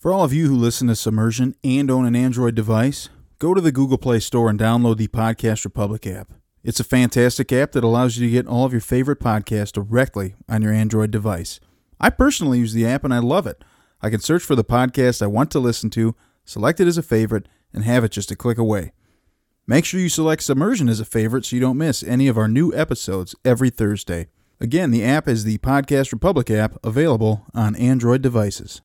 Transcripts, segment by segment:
For all of you who listen to Submersion and own an Android device, go to the Google Play Store and download the Podcast Republic app. It's a fantastic app that allows you to get all of your favorite podcasts directly on your Android device. I personally use the app and I love it. I can search for the podcast I want to listen to, select it as a favorite, and have it just a click away. Make sure you select Submersion as a favorite so you don't miss any of our new episodes every Thursday. Again, the app is the Podcast Republic app available on Android devices.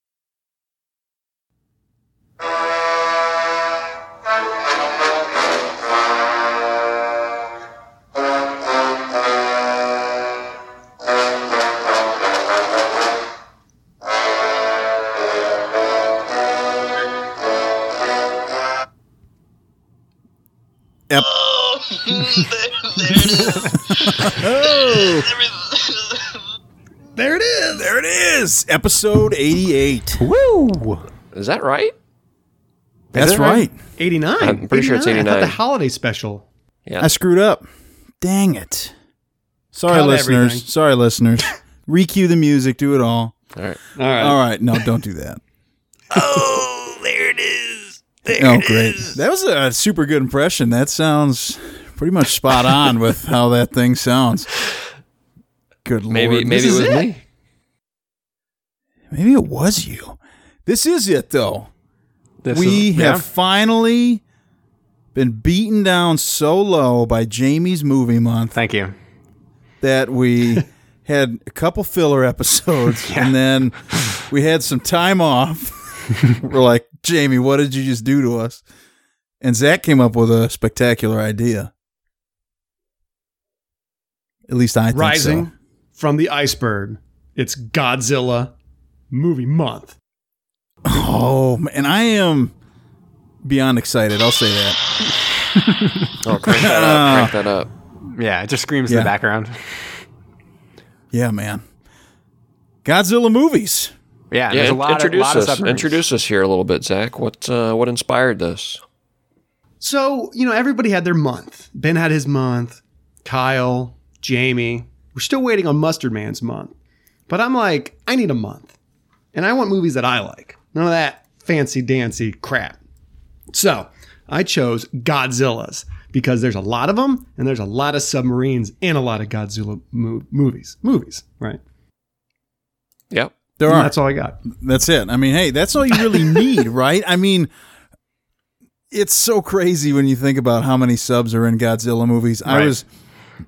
Ep- There it is. There it is, episode 88. Woo! Is that right? That's it right? right. 89. I'm pretty sure it's I thought 89. the holiday special. Yeah. I screwed up. Dang it. Sorry, Cut listeners. everything. Sorry, listeners. Recue the music. Do it all. All right. All right. All right. No, don't do that. Oh, there it is. There Oh, great. That was a super good impression. That sounds pretty much spot on with how that thing sounds. Good lord. Maybe maybe This it is was it. me. Maybe it was you. This is it, though. This we is- have finally been beaten down so low by Jamie's movie month Thank you. that we had a couple filler episodes and then we had some time off. We're like, Jamie, what did you just do to us? And Zach came up with a spectacular idea. At least I think Rising so. from the iceberg. It's Godzilla movie month. Oh, and I am beyond excited. I'll say that. Oh, crank that up. Crank that up. Yeah, it just screams in the background. Yeah, man. Godzilla movies. Yeah, Yeah, there's a in- lot, of, introduce lot of us. submarines. Introduce us here a little bit, Zach. What uh, what inspired this? So, you know, everybody had their month. Ben had his month. Kyle, Jamie. We're still waiting on Mustard Man's month. But I'm like, I need a month. And I want movies that I like. None of that fancy dancy crap. So I chose Godzilla's because there's a lot of them and there's a lot of submarines and a lot of Godzilla mo- movies. Movies, right? Yep. There And are. that's all I got. That's it. I mean, hey, that's all you really need, right? I mean, it's so crazy when you think about how many subs are in Godzilla movies. I was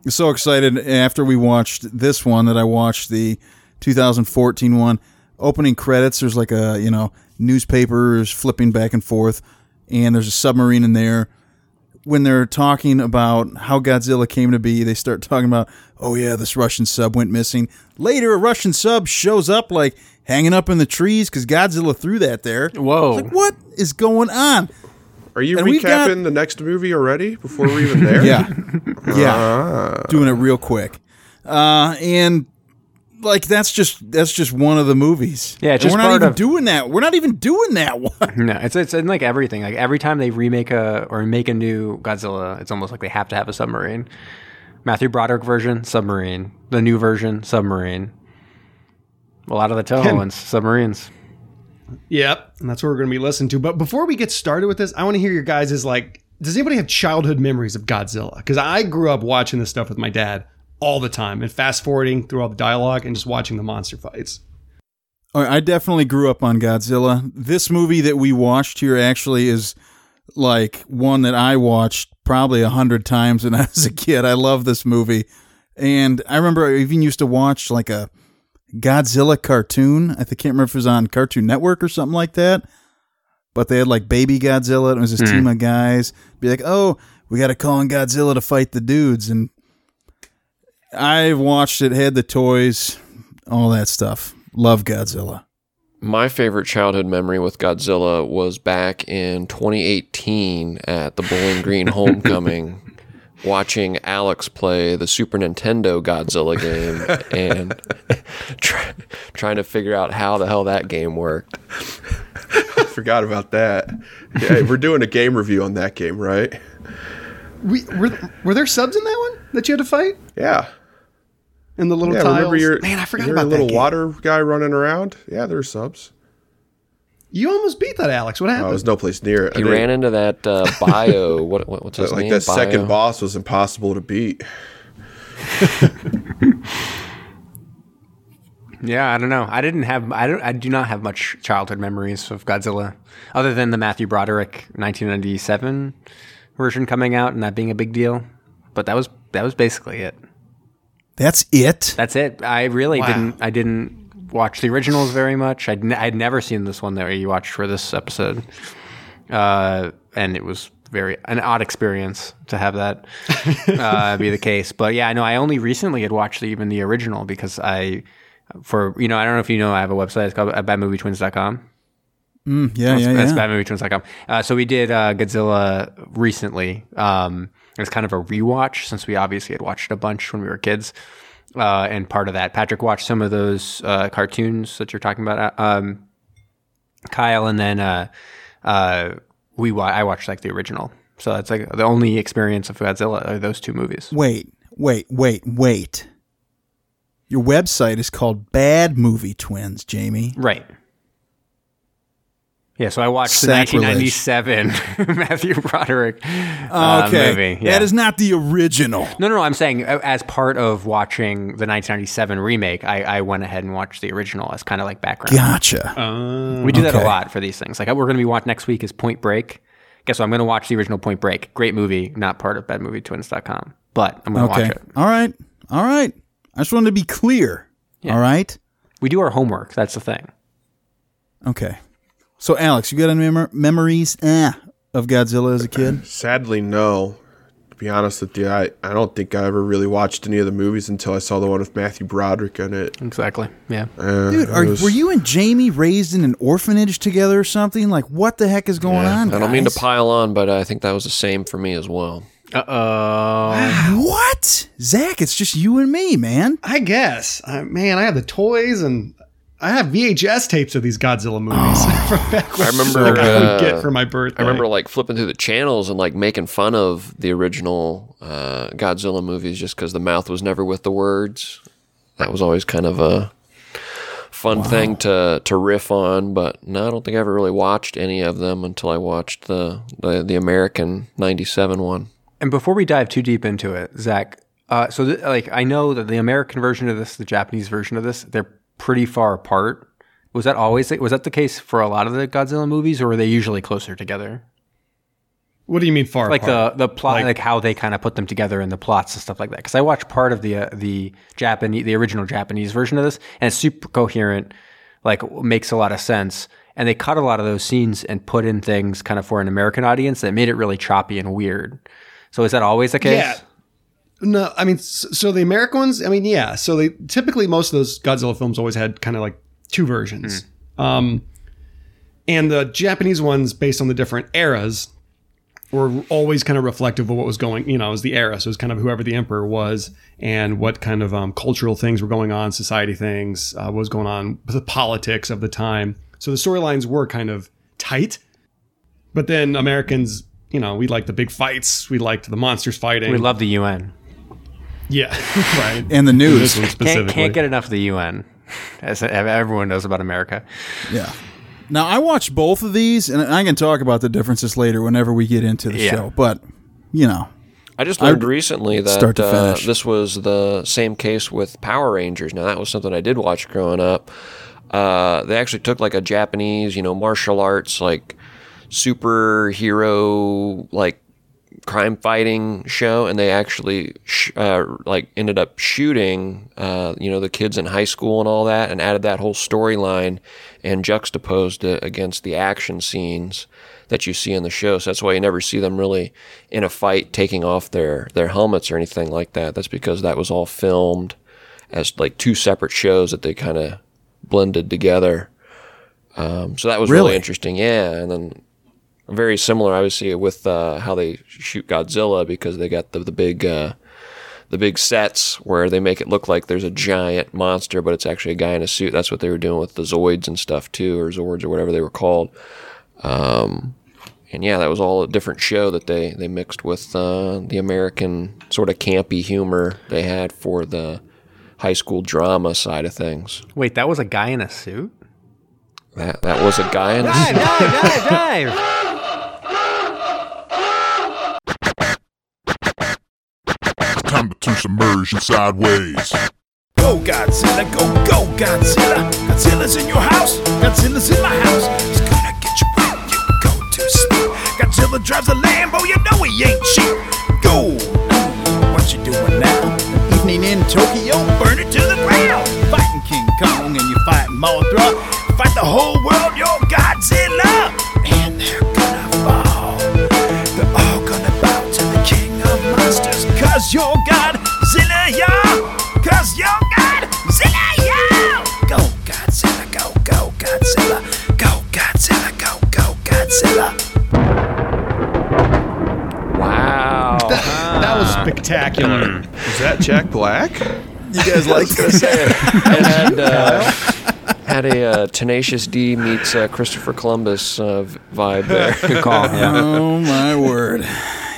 so excited after we watched this one that I watched the 2014 one. Opening credits, there's like a, you know, newspapers flipping back and forth, and there's a submarine in there. When they're talking about how Godzilla came to be, they start talking about, oh yeah, this Russian sub went missing. Later, a Russian sub shows up like hanging up in the trees because Godzilla threw that there. Whoa. It's like, what is going on? Are you And we've got- recapping the next movie already before we're even there? Yeah, yeah, Ah. doing it real quick, uh, and like that's just that's just one of the movies. Yeah, just we're not part even of- doing that. We're not even doing that one. No, it's it's in like everything. Like every time they remake a or make a new Godzilla, it's almost like they have to have a submarine. Matthew Broderick version, submarine. The new version, submarine. A lot of the Toho ones, submarines. Yep, and that's what we're going to be listening to. But before we get started with this, I want to hear your guys' is like, does anybody have childhood memories of Godzilla? Because I grew up watching this stuff with my dad all the time and fast forwarding through all the dialogue and just watching the monster fights. All right, I definitely grew up on Godzilla. This movie that we watched here actually is like one that I watched probably a hundred times when I was a kid. I love this movie, and I remember I even used to watch like a Godzilla cartoon. I think, can't remember if it was on Cartoon Network or something like that. But they had like Baby Godzilla. And it was this hmm. team of guys. Be like, oh, we got to call in Godzilla to fight the dudes. And I watched it, had the toys, all that stuff. Love Godzilla. My favorite childhood memory with Godzilla was back in 2018 at the Bowling Green Homecoming, watching Alex play the Super Nintendo Godzilla game and try, trying to figure out how the hell that game worked. I forgot about that. Yeah, we're doing a game review on that game, right? We, were, were there subs in that one that you had to fight? Yeah. In the little Yeah, tiles? remember your Man, I forgot your about little game. water guy running around? Yeah, there's subs. You almost beat that, Alex. What I happened? was no place near it. I He think- ran into that uh, bio. What, what what's his like name? that second boss was impossible to beat. Yeah, I don't know. I didn't have. I don't. I do not have much childhood memories of Godzilla, other than the Matthew Broderick 1997 version coming out and that being a big deal. But that was that was basically it. That's it. That's it. I really Wow. didn't. I didn't watch the originals very much. I'd, n- I'd never seen this one that you watched for this episode, uh, and it was very an odd experience to have that uh, be the case. But yeah, I know. I only recently had watched the, even the original because I, for you know, I don't know if you know, I have a website. It's called badmovietwins.com. Mm, yeah, yeah, That's yeah. badmovietwins.com. Uh, so we did uh, Godzilla recently. Um, it's kind of a rewatch since we obviously had watched a bunch when we were kids. Uh, and part of that, Patrick watched some of those uh, cartoons that you're talking about, uh, um, Kyle, and then uh, uh, we wa- I watched like the original. So that's like the only experience of Godzilla are those two movies. Wait, wait, wait, wait. Your website is called Bad Movie Twins, Jamie. Right. Yeah, so I watched the 1997 Matthew Broderick uh, okay, movie. Yeah. that is not the original. No, no, no. I'm saying uh, as part of watching the 1997 remake, I, I went ahead and watched the original as kind of like background. Gotcha. Uh, we do that a lot for these things. Like we're going to be watching next week is Point Break. Guess what? I'm going to watch the original Point Break. Great movie, not part of BadMovieTwins.com, but I'm going to okay. watch it. All right. All right. I just wanted to be clear. All right. We do our homework. That's the thing. Okay. So, Alex, you got any mem- memories eh, of Godzilla as a kid? Sadly, no. To be honest with you, I, I don't think I ever really watched any of the movies until I saw the one with Matthew Broderick in it. Exactly. Yeah. Uh, Dude, are, was- were you and Jamie raised in an orphanage together or something? Like, what the heck is going on? I don't mean to pile on, but I think that was the same for me as well. Uh oh. What? Zach, it's just you and me, man. I guess. Uh, man, I have the toys and I have VHS tapes of these Godzilla movies from back when I remember, like, I would uh, get for my birthday. I remember like flipping through the channels and like making fun of the original uh, Godzilla movies just because the mouth was never with the words. That was always kind of a fun thing to to riff on. But no, I don't think I ever really watched any of them until I watched the the, the American '97 one. And before we dive too deep into it, Zach, uh, so th- like I know that the American version of this, the Japanese version of this, they're pretty far apart. Was that always was that the case for a lot of the Godzilla movies, or were they usually closer together? what do you mean far Like apart? the the plot, Like- like, how they kind of put them together in the plots and stuff like that. Because I watched part of the uh, the Japanese, the original Japanese version of this, and it's super coherent. Like makes a lot of sense. And they cut a lot of those scenes and put in things kind of for an American audience that made it really choppy and weird. So is that always the case? Yeah. No, I mean, so the American ones, I mean, yeah. So they typically most of those Godzilla films always had kind of like two versions. Um, and the Japanese ones, based on the different eras, were always kind of reflective of what was going, you know, it was the era. So it was kind of whoever the emperor was and what kind of um, cultural things were going on, society things, uh, what was going on with the politics of the time. So the storylines were kind of tight. But then Americans, you know, we liked the big fights. We liked the monsters fighting. We love the UN. Yeah, right. And the news. one Can't, can't get enough of the UN, as everyone knows about America. Yeah. Now I watched both of these, and I can talk about the differences later whenever we get into the Yeah. show. But you know, I just learned I- recently that start to uh, this was the same case with Power Rangers. Now that was something I did watch growing up. Uh, they actually took like a Japanese, you know, martial arts like superhero like crime fighting show, and they actually sh- uh, like ended up shooting, uh, you know, the kids in high school and all that, and added that whole storyline and juxtaposed it against the action scenes that you see in the show. So that's why you never see them really in a fight taking off their their helmets or anything like that. That's because that was all filmed as like two separate shows that they kind of blended together. Um, so that was really? Really? interesting. Yeah, and then very similar, obviously, with uh, how they shoot Godzilla because they got the the big uh, the big sets where they make it look like there's a giant monster, but it's actually a guy in a suit. That's what they were doing with the Zoids and stuff too, or Zords or whatever they were called. Um, and yeah, that was all a different show that they they mixed with uh, the American sort of campy humor they had for the high school drama side of things. Wait, that was a guy in a suit? That that was a guy in Dive, suit. dive, dive, dive. Time to submerge you sideways. Go Godzilla, go, go Godzilla. Godzilla's in your house, Godzilla's in my house. He's gonna get you where you go to sleep. Godzilla drives a Lambo, you know he ain't cheap. Go, what you doing now? Evening in Tokyo, burn it to the ground. Fighting King Kong and you fighting Mothra. Fight the whole world, you're Godzilla. And they're Cause you're Godzilla, y'all. Cause you're Godzilla, y'all. Go Godzilla, go, go Godzilla. Go Godzilla, go, go Godzilla. Wow. That was spectacular. Is that Jack Black? You guys like this? it had, uh, had a uh, Tenacious D meets uh, Christopher Columbus uh, vibe there. Good call. Yeah. Oh my word!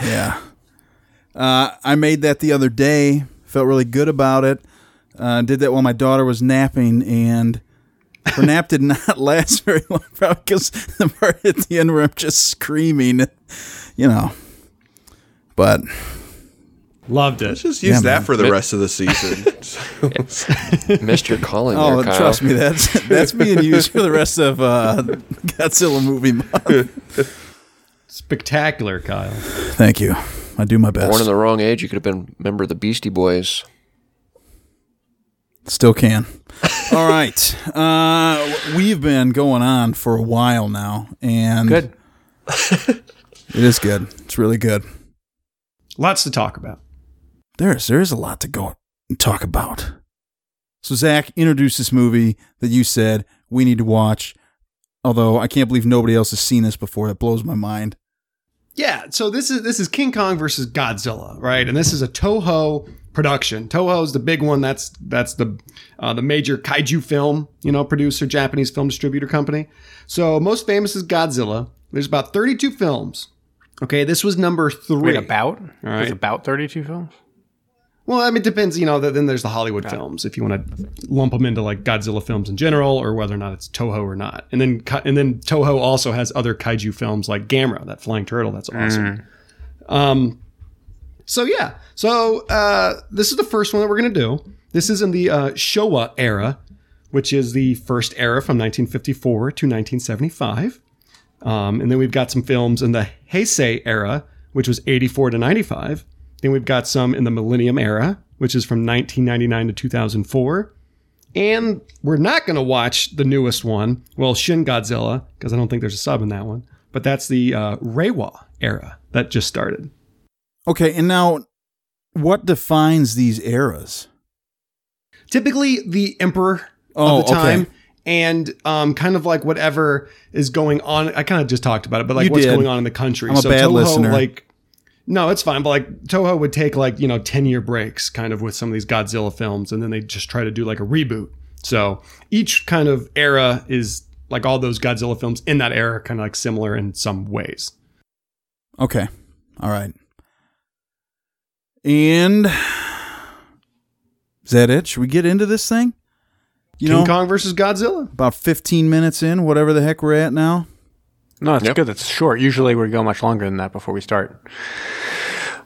Yeah, uh, I made that the other day. Felt really good about it. Uh, did that while my daughter was napping, and her nap did not last very long, probably because the part at the end where I'm just screaming, you know. But Loved it. Let's Just use Yeah, that man. for the rest of the season. Missed your calling oh, there, Kyle. trust me, that's that's being used for the rest of uh, Godzilla movie month. Spectacular, Kyle. Thank you. I do my best. Born in the wrong age, you could have been a member of the Beastie Boys. Still can. All right. Uh, we've been going on for a while now, and Good. It is good. It's really good. Lots to talk about. There's there is a lot to go and talk about. So Zach introduced this movie that you said we need to watch. Although I can't believe nobody else has seen this before. That blows my mind. Yeah, so this is this is King Kong versus Godzilla, right? And this is a Toho production. Toho is the big one. That's that's the uh, the major kaiju film, you know, producer, Japanese film distributor company. So most famous is Godzilla. There's about 32 films. Okay, this was number three. Wait, about? right. There's about 32 films? Well, I mean, it depends. You know, then there's the Hollywood films. If you want to lump them into like Godzilla films in general, or whether or not it's Toho or not, and then and then Toho also has other kaiju films like Gamera, that flying turtle. That's awesome. Um, so yeah, so uh, this is the first one that we're gonna do. This is in the uh, Showa era, which is the first era from 1954 to 1975. Um, and then we've got some films in the Heisei era, which was 84 to 95. Then we've got some in the Millennium era, which is from 1999 to 2004. And we're not going to watch the newest one, well, Shin Godzilla, because I don't think there's a sub in that one. But that's the uh, Reiwa era that just started. Okay, and now what defines these eras? Typically, the emperor Oh, of the time. okay. And um, kind of like whatever is going on. I kind of just talked about it, but like You what's did. going on in the country. I'm a bad listener. Like, no, it's fine. But like Toho would take like you know ten year breaks, kind of with some of these Godzilla films, and then they just try to do like a reboot. So each kind of era is like all those Godzilla films in that era, kind of like similar in some ways. Okay. All right. And is that it? Should we get into this thing? You King know, Kong versus Godzilla. about 15 minutes in, whatever the heck we're at now. No, it's Yep. good. It's short. Usually we go much longer than that before we start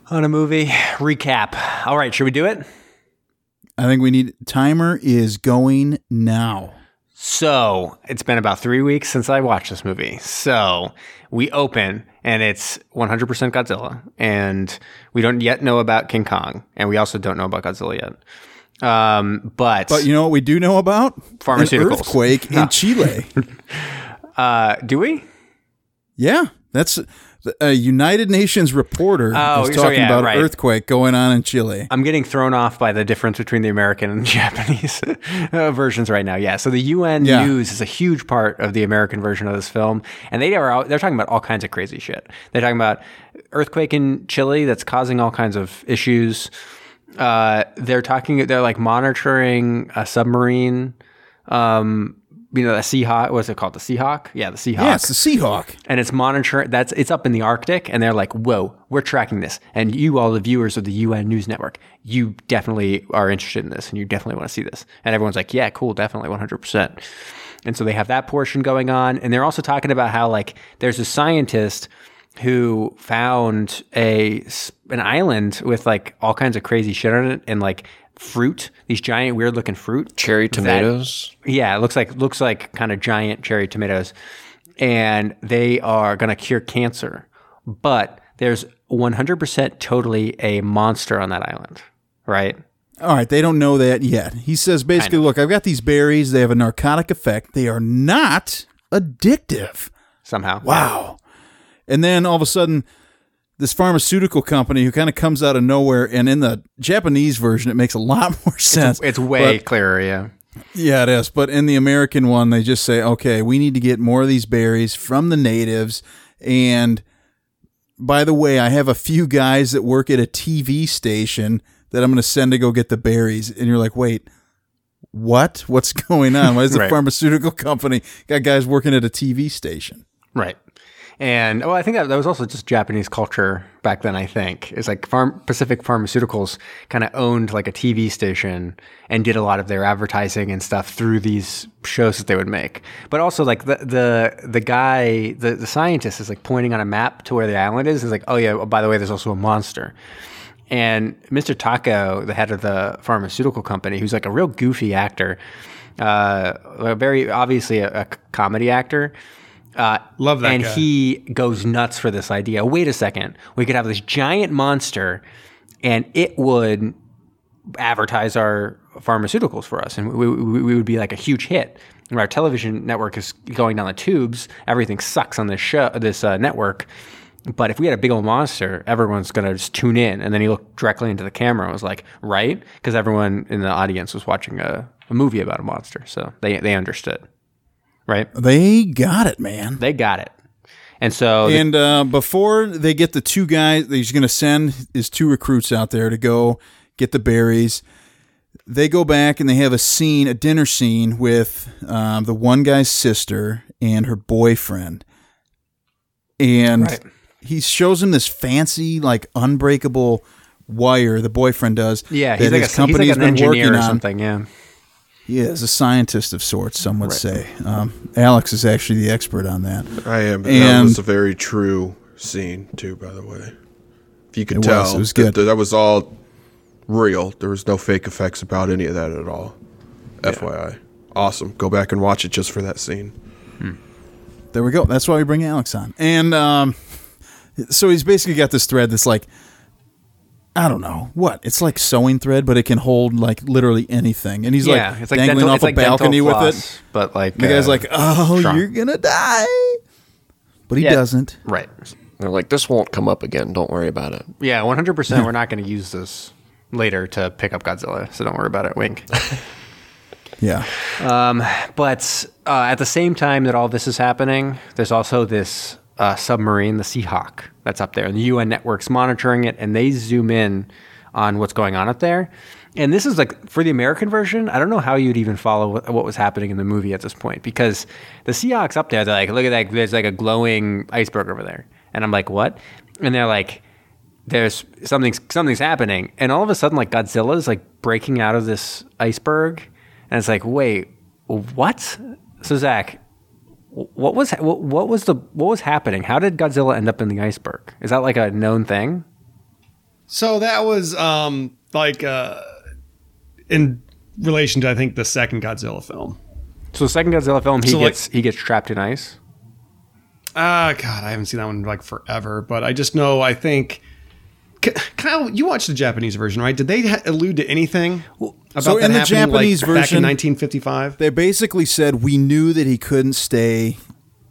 on a movie. Recap. All right, should we do it? I think we need timer is going now. So it's been about three weeks since I watched this movie. So we open and it's 100% Godzilla, and we don't yet know about King Kong, and we also don't know about Godzilla yet. Um, but But you know what we do know about? Pharmaceuticals. An earthquake in Chile. uh, do we? Yeah, that's a United Nations reporter Oh, so talking yeah, about right. earthquake going on in Chile. I'm getting thrown off by the difference between the American and Japanese uh, versions right now. Yeah, so the UN Yeah. news is a huge part of the American version of this film, and they are out. They're talking about all kinds of crazy shit. They're talking about earthquake in Chile that's causing all kinds of issues. Uh, they're talking. They're like monitoring a submarine. Um, you know, the Seahawk. What's it called? The Seahawk. Yeah, the Seahawk Yeah, it's the Seahawk. and it's monitoring that's it's up in the arctic and they're like whoa we're tracking this and you all the viewers of the un news network you definitely are interested in this and you definitely want to see this and everyone's like yeah cool definitely 100% And so they have that portion going on. And they're also talking about how, like, there's a scientist who found a an island with like all kinds of crazy shit on it and like fruit, these giant weird looking fruit. Cherry tomatoes. Yeah, it looks like looks like kind of giant cherry tomatoes, and they are going to cure cancer. But there's 100% totally a monster on that island, right? All right, they don't know that yet. He says basically, look, I've got these berries. They have a narcotic effect. They are not addictive. Somehow. Wow. And then all of a sudden, this pharmaceutical company who kind of comes out of nowhere, and in the Japanese version, it makes a lot more sense. It's way But- clearer, yeah. yeah, it is. But in the American one, they just say, okay, we need to get more of these berries from the natives. And by the way, I have a few guys that work at a TV station that I'm going to send to go get the berries. And you're like, wait, what? What's going on? Why is the Right. pharmaceutical company got guys working at a TV station? Right. And well, I think that, that was also just Japanese culture back then. I think it's like Farm Pacific Pharmaceuticals kind of owned like a TV station and did a lot of their advertising and stuff through these shows that they would make. But also like the the the guy, the the scientist is like pointing on a map to where the island is. Is like, oh yeah, by the way, there's also a monster. And Mr. Tako, the head of the pharmaceutical company, who's like a real goofy actor, uh, very obviously a, a comedy actor. Uh, Love that And guy. he goes nuts for this idea. Wait a second, we could have this giant monster, and it would advertise our pharmaceuticals for us, and we, we, we would be like a huge hit. And our television network is going down the tubes. Everything sucks on this show, this uh, network. But if we had a big old monster, everyone's gonna just tune in. And then he looked directly into the camera and was like, "Right," because everyone in the audience was watching a, a movie about a monster, so they they understood, right? They got it, man. They got it. And so the- And uh, before they get the two guys, he's going to send his two recruits out there to go get the berries. They go back and they have a scene, a dinner scene with um, the one guy's sister and her boyfriend. And Right. he shows him this fancy, like unbreakable wire. The boyfriend does. yeah, that he's like, a, his he's company like been engineer working or on. something. Yeah. He is a scientist of sorts. Some would say. Um, Alex is actually the expert on that. I am. And, that was a very true scene too, by the way. If you could It was, tell, it was that- good. That, was all real. There was no fake effects about any of that at all. FYI, awesome. Go back and watch it just for that scene. There we go. That's why we bring Alex on. And um, so he's basically got this thread that's like, I don't know what. It's like sewing thread, but it can hold like literally anything. And he's yeah, like it's like dangling dental, off it's a like dental balcony with it. But like The guy's uh, like, "Oh, strong. you're gonna die," but he Yeah. doesn't. right. They're like, this won't come up again. Don't worry about it. Yeah, one hundred percent. We're not going to use this later to pick up Godzilla, so don't worry about it. Wink. Yeah, But uh, at the same time that all this is happening, there's also this uh, submarine, the Seahawk, that's up there. And the UN network's monitoring it, and they zoom in on what's going on up there. And this is like for the American version. I don't know how you'd even follow what, was happening in the movie at this point because the Seahawks up there, they're like, look at that, there's like a glowing iceberg over there, and I'm like, what? And they're like, there's something something's happening, and all of a sudden, like Godzilla's like breaking out of this iceberg, and it's like, wait, what? So Zach, what was what, was the what was happening? How did Godzilla end up in the iceberg? Is that like a known thing? So that was um like uh in relation to I think the second Godzilla film. So the second Godzilla film, he So, like- gets he gets trapped in ice. Ah, God, I haven't seen that one in like forever, but I just know I think. K- Kyle, you watched the Japanese version, right? Did they ha- allude to anything about so that in the happening, Japanese like, back in version- 1955? they basically said we knew that he couldn't stay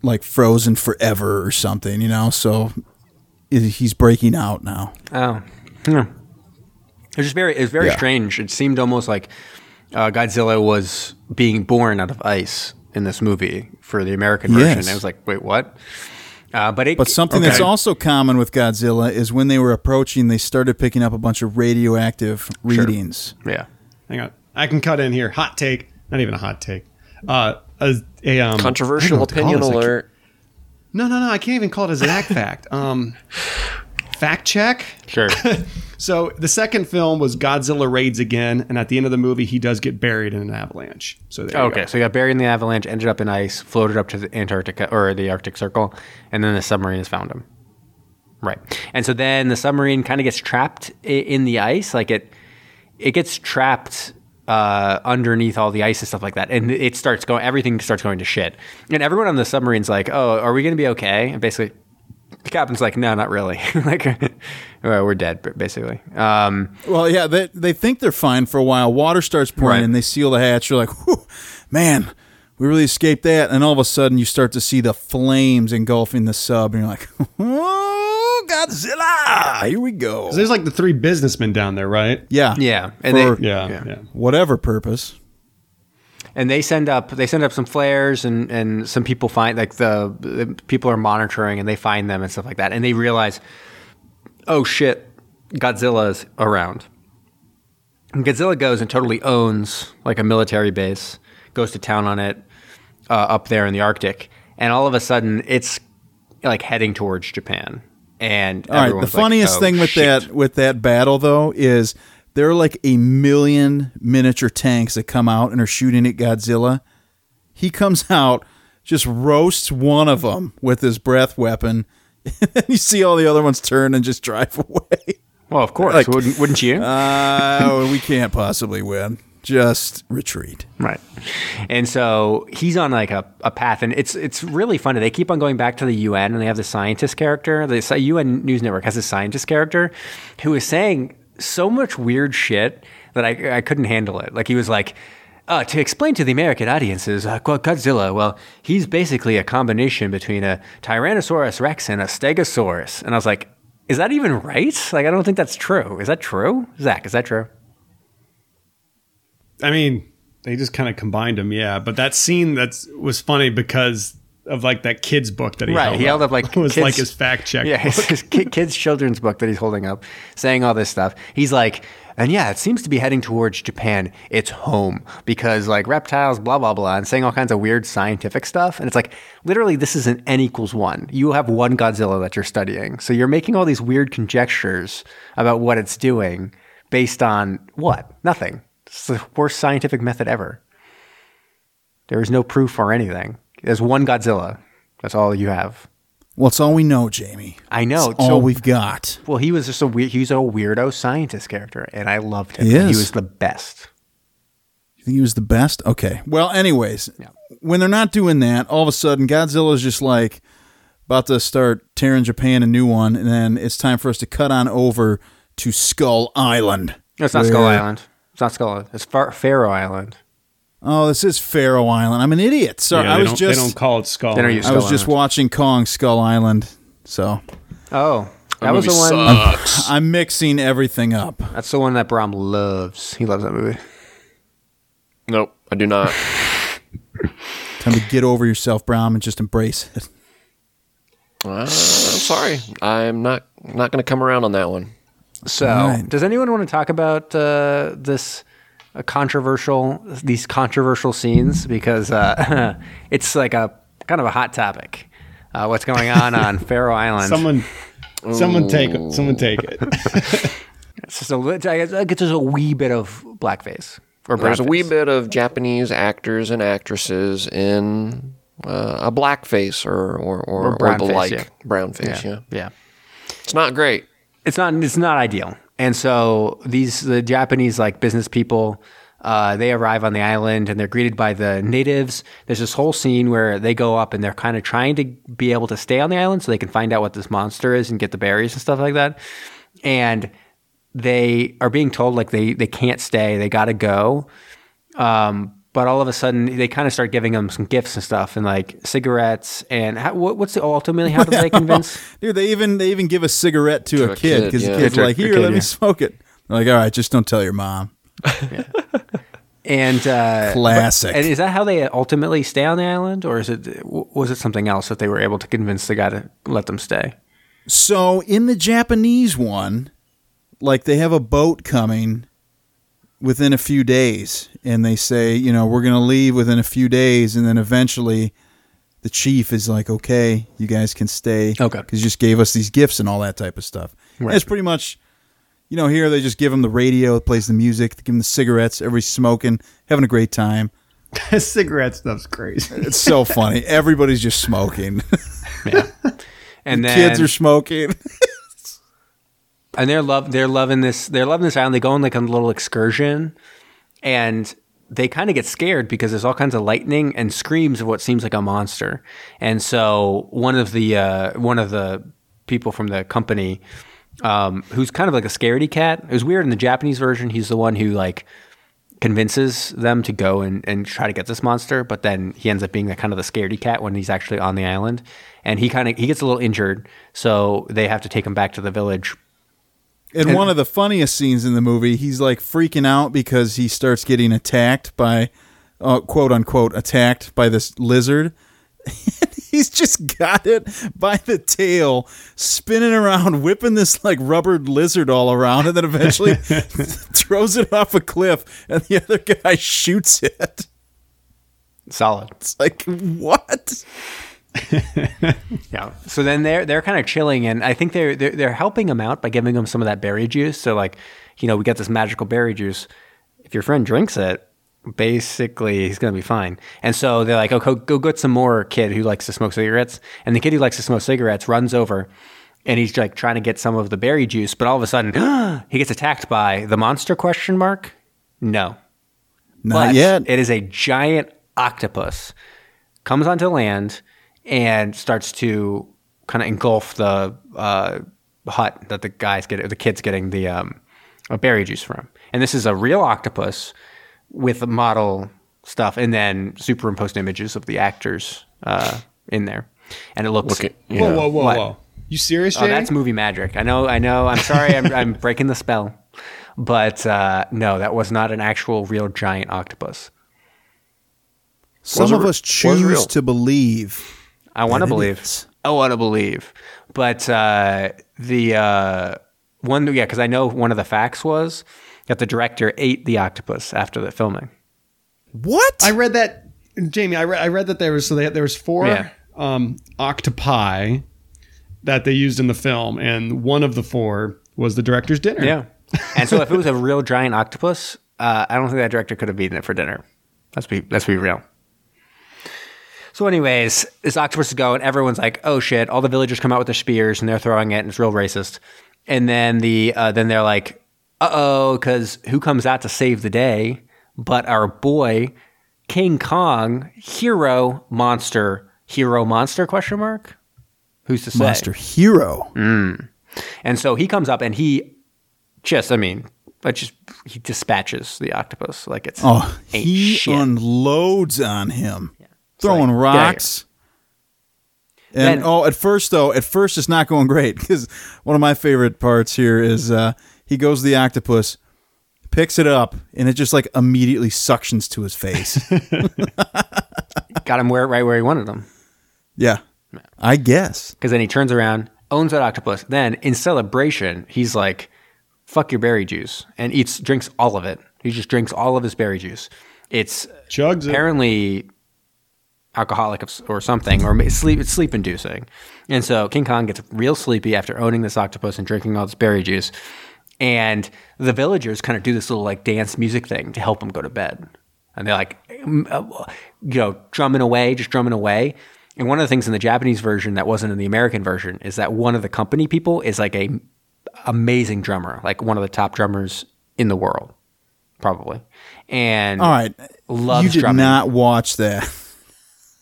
like frozen forever or something, you know. So he's breaking out now. Oh, yeah. It's just very it's very Yeah. strange. It seemed almost like uh, Godzilla was being born out of ice in this movie for the American version. Yes. I was like, wait, what? Uh, but it, But something that's also common with Godzilla is when they were approaching, they started picking up a bunch of radioactive readings. yeah. Hang on, I can cut in here. Hot take, not even a hot take. Uh, a, a um, I don't know Controversial what to call opinion this. I can't- alert. No, no, no. I can't even call it a Zach fact. Um, fact check. Sure. So the second film was Godzilla raids again, and at the end of the movie, he does get buried in an avalanche. So there you Okay, go. so he got buried in the avalanche, ended up in ice, floated up to the Antarctica or the Arctic Circle, and then the submarine has found him. Right, and so then the submarine kind of gets trapped in the ice, like it, it gets trapped uh, underneath all the ice and stuff like that, and it starts going. Everything starts going to shit, and everyone on the submarine's like, "Oh, are we going to be okay?" And basically, the captain's like, "No, not really. like, well, we're dead, basically." Um, Well, yeah, they they think they're fine for a while. Water starts pouring, Right. and they seal the hatch. You're like, Whew, man, we really escaped that. And all of a sudden, you start to see the flames engulfing the sub, and you're like, oh, Godzilla! Here we go. There's like the three businessmen down there, right? Yeah, yeah, and For- they, Yeah, yeah. whatever purpose. And they send up they send up some flares and and some people find like the, the people are monitoring and they find them and stuff like that and they realize oh shit godzilla's around and godzilla goes and totally owns like a military base goes to town on it uh, up there in the arctic and all of a sudden it's like heading towards japan and All right. The everyone's like, funniest "Oh, thing with shit." that with that battle though is there are like a million miniature tanks that come out and are shooting at Godzilla. He comes out, just roasts one of them with his breath weapon, and then you see all the other ones turn and just drive away. well of course like- wouldn't, wouldn't you Uh, we can't possibly win. Just retreat. Right. And so he's on like a, a path and it's it's really funny. They keep on going back to the UN and they have the scientist character. The UN News Network has a scientist character who is saying so much weird shit that I, I couldn't handle it. Like he was like, uh, to explain to the American audiences, uh, Go- Godzilla, well, he's basically a combination between a Tyrannosaurus Rex and a Stegosaurus. And I was like, is that even right? Like, I don't think that's true. Is that true? Zach, is that true? I mean, they just kind of combined them, yeah. But that scene that was funny because of like that kid's book that he Right, held he held up, like, it was kids- like his fact check. Yeah, book. his, his kid's children's book that he's holding up, saying all this stuff. He's like, and yeah, it seems to be heading towards Japan. It's home because like reptiles, blah blah blah, and saying all kinds of weird scientific stuff. And it's like, literally, this is an n equals one. You have one Godzilla that you're studying, so you're making all these weird conjectures about what it's doing based on what? Nothing. It's the worst scientific method ever. There is no proof or anything. There's one Godzilla. That's all you have. Well, it's all we know, Jamie. I know. It's all we've got. Well, he was just a weird, he was a weirdo scientist character, and I loved him. He is. He was the best. You think he was the best? Okay. Well, anyways, when they're not doing that, all of a sudden Godzilla's just like about to start tearing Japan a new one, and then it's time for us to cut on over to Skull Island. No, it's not Skull Island. It's not Skull Island. It's Far- Faro Island. Oh, this is Faro Island. I'm an idiot. Sorry, Yeah, I they was don't, just they don't call it skull. They don't use I was Skull just Island. watching Kong Skull Island. So Oh, that That was the movie one. sucks. I'm mixing everything up. That's the one that Brom loves. He loves that movie. Nope, I do not. Time to get over yourself, Brown, and just embrace it. Uh, I'm sorry, I'm not not going to come around on that one. So, right. does anyone want to talk about uh, this uh, controversial, these controversial scenes? Because uh, it's like a kind of a hot topic. Uh, what's going on on Faro Island? Someone, someone take it. Someone take it. It's just a, li- I guess it's just a wee bit of blackface or There's a wee bit of Japanese actors and actresses in uh, a blackface or or or, or, brown the face, like yeah. brown face. Yeah. yeah. it's not great. it's not it's not ideal. And so these the Japanese like business people, uh, they arrive on the island and they're greeted by the natives. There's this whole scene where they go up and they're kind of trying to be able to stay on the island so they can find out what this monster is and get the berries and stuff like that. And they are being told like they they can't stay, they got to go. Um, but all of a sudden, they kind of start giving them some gifts and stuff, and like cigarettes. And how, what, what's the ultimately how do they convince? Dude, they even they even give a cigarette to, To a a kid kid, because yeah. the kid's Yeah, like, "Here, kid, let me smoke it." They're like, "All right, just don't tell your mom." And uh, Classic. but- and is that how they ultimately stay on the island, or is it was it something else that they were able to convince the guy to let them stay? So in the Japanese one, like they have a boat coming within a few days, and they say, you know, we're going to leave within a few days, and then eventually the chief is like, okay, you guys can stay, Okay. because you just gave us these gifts and all that type of stuff. Right. That's pretty much, You know, here they just give them the radio, it plays the music, they give them the cigarettes, everybody's smoking, having a great time. Cigarette stuff's crazy. It's so funny. Everybody's just smoking. yeah. And then Kids are smoking. and they're love they're loving this they're loving this island. They go on like a little excursion, and they kind of get scared because there's all kinds of lightning and screams of what seems like a monster. And so one of the uh, one of the people from the company, um, who's kind of like a scaredy cat. It was weird in the Japanese version. He's the one who like convinces them to go and, and try to get this monster, but then he ends up being the kind of the scaredy cat when he's actually on the island. And he kind of he gets a little injured, so they have to take him back to the village. In one of the funniest scenes in the movie, he's like freaking out because he starts getting attacked by, uh, quote unquote, attacked by this lizard. he's just got it by the tail, spinning around, whipping this like rubber lizard all around, and then eventually throws it off a cliff, and the other guy shoots it. Solid. It's like, what? Yeah. So then they're they're kind of chilling, and I think they're, they're they're helping him out by giving him some of that berry juice. So like, you know, we got this magical berry juice. If your friend drinks it, basically he's gonna be fine. And so they're like, oh, go, go get some more kid who likes to smoke cigarettes. And the kid who likes to smoke cigarettes runs over, and he's like trying to get some of the berry juice, but all of a sudden he gets attacked by the monster? Question mark. No, Not but yet. It is a giant octopus. Comes onto land and starts to kind of engulf the uh, hut that the guys get, the kids getting the um, berry juice from. And this is a real octopus with model stuff, and then superimposed images of the actors uh, in there. And it looks. Look at- Whoa, yeah. whoa, whoa, What? whoa! You serious, Oh, that's movie magic. I know. I know. I'm sorry. I'm, I'm breaking the spell, but uh, no, that was not an actual real giant octopus. Some of us choose to believe. I want to believe. is. I want to believe. But uh, the uh, one, yeah, because I know one of the facts was that the director ate the octopus after the filming. What? I read that, Jamie. I read, I read that there was so they, there was four Yeah. um, octopi that they used in the film, and one of the four was the director's dinner. Yeah. and so if it was a real giant octopus, uh, I don't think that director could have eaten it for dinner. Let's be let's be real. So, anyways, this octopus is going. Everyone's like, "Oh shit!" All the villagers come out with their spears and they're throwing it, and it's real racist. And then the uh, then they're like, "Uh oh," because who comes out to save the day? But our boy, King Kong, hero monster, hero monster? Question mark. Who's to say? Monster hero. And so he comes up and he just, I mean, but just he dispatches the octopus like it's Oh, he shit. unloads on him, throwing like, get rocks. And Then- oh, at first though, at first it's not going great because one of my favorite parts here is uh, he goes to the octopus, picks it up, and it just like immediately suctions to his face. Got him where right where he wanted him. yeah, I guess. Because then he turns around, owns that octopus. Then in celebration, he's like, "Fuck your berry juice," and eats, drinks all of it. He just drinks all of his berry juice. It's chugs it. Alcoholic or something, or sleep it's sleep inducing. And so King Kong gets real sleepy after owning this octopus and drinking all this berry juice. And the villagers kind of do this little like dance music thing to help him go to bed. And they're like, mm, uh, you know, drumming away, just drumming away. And one of the things in the Japanese version that wasn't in the American version is that one of the company people is like a amazing drummer, like one of the top drummers in the world, probably. And All right, Loves you did drumming. not watch that.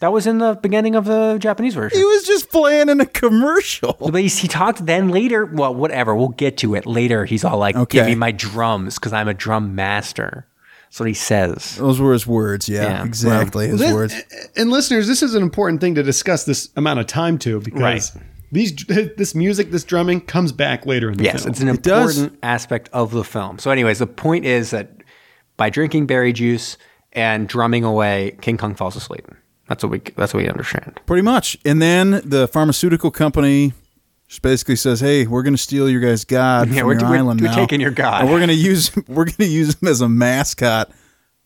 That was in the beginning of the Japanese version. He was just playing in a commercial. But he, he talked then later. Well, whatever. We'll get to it later. He's all like, Okay. "Give me my drums because I'm a drum master." That's what he says. Those were his words. Yeah, Yeah. exactly his This- words. And listeners, this is an important thing to discuss this amount of time to because Right. these this music, this drumming comes back later in the Yes, film. it's an It does. important aspect of the film. So, anyways, the point is that by drinking berry juice and drumming away, King Kong falls asleep. That's what we. That's what we understand. Pretty much. And then the pharmaceutical company just basically says, "Hey, we're going to steal your guys' god Yeah, from we're- your we're- island we're now. taking your god." and we're going to use we're going to use him as a mascot,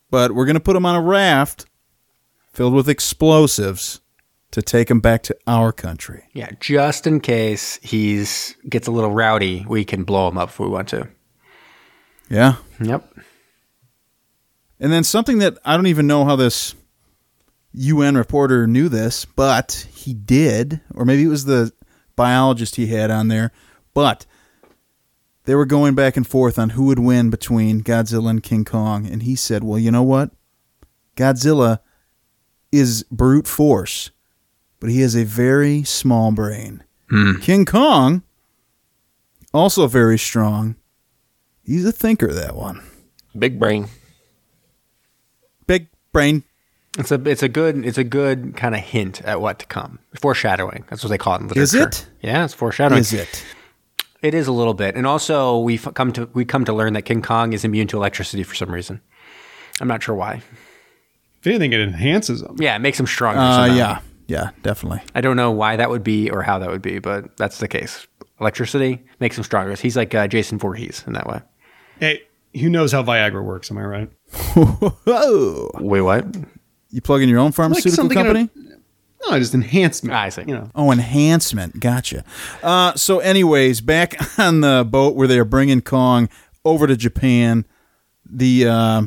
but we're going to put him on a raft filled with explosives to take him back to our country." Yeah, just in case he's gets a little rowdy, we can blow him up if we want to. Yeah. Yep. And then something that I don't even know how this UN reporter knew this, but he did, or maybe it was the biologist he had on there, but they were going back and forth on who would win between Godzilla and King Kong, and he said, "Well, you know what? Godzilla is brute force, but he has a very small brain. Hmm. King Kong also very strong. He's a thinker that one. Big brain. Big brain It's a it's a good it's a good kind of hint at what to come. Foreshadowing. That's what they call it in literature. Is it? Yeah, it's foreshadowing. is it? It is a little bit, and also we have come to we come to learn that King Kong is immune to electricity for some reason. I'm not sure why. If anything, it enhances them. Yeah, it makes him stronger. Uh, somehow. yeah, yeah, definitely. I don't know why that would be or how that would be, but that's the case. Electricity makes him stronger. He's like uh, Jason Voorhees in that way. Hey, who knows how Viagra works? Am I right? Whoa! Wait, what? You plug in your own pharmaceutical something in a- company? No, just enhancement. Ah, I see. You know, Oh, enhancement. Gotcha. Uh, so, anyways, back on the boat where they are bringing Kong over to Japan, the uh,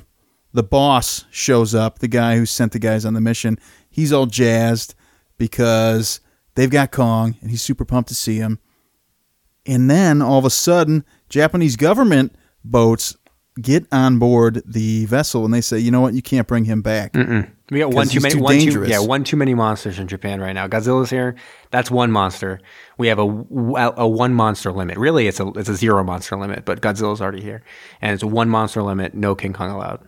the boss shows up. The guy who sent the guys on the mission. He's all jazzed because they've got Kong, and he's super pumped to see him. And then all of a sudden, Japanese government boats get on board the vessel, and they say, "You know what? You can't bring him back." We got one 'Cause too many. too one too, yeah, one too many monsters in Japan right now. Godzilla's here. That's one monster. We have a, a one monster limit. Really, it's a it's a zero monster limit, but Godzilla's already here, and it's a one monster limit. No King Kong allowed.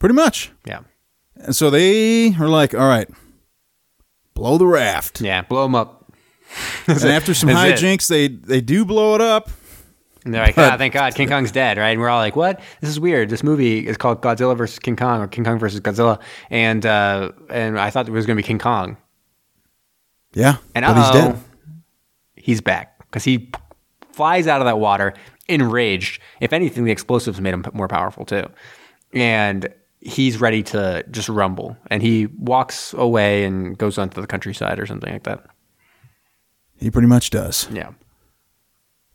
Pretty much. Yeah, And so they are like, "All right, blow the raft." yeah. Blow them up. and after some That's it. hijinks, they they do blow it up. And they're like, ah, thank God, King Kong's dead, right? And we're all like, what? This is weird. This movie is called Godzilla versus King Kong or King Kong versus Godzilla, and uh, and I thought it was going to be King Kong, Yeah, and but he's dead. he's back because he flies out of that water enraged. If anything, the explosives made him more powerful too, and he's ready to just rumble. And he walks away and goes onto the countryside or something like that. He pretty much does. Yeah,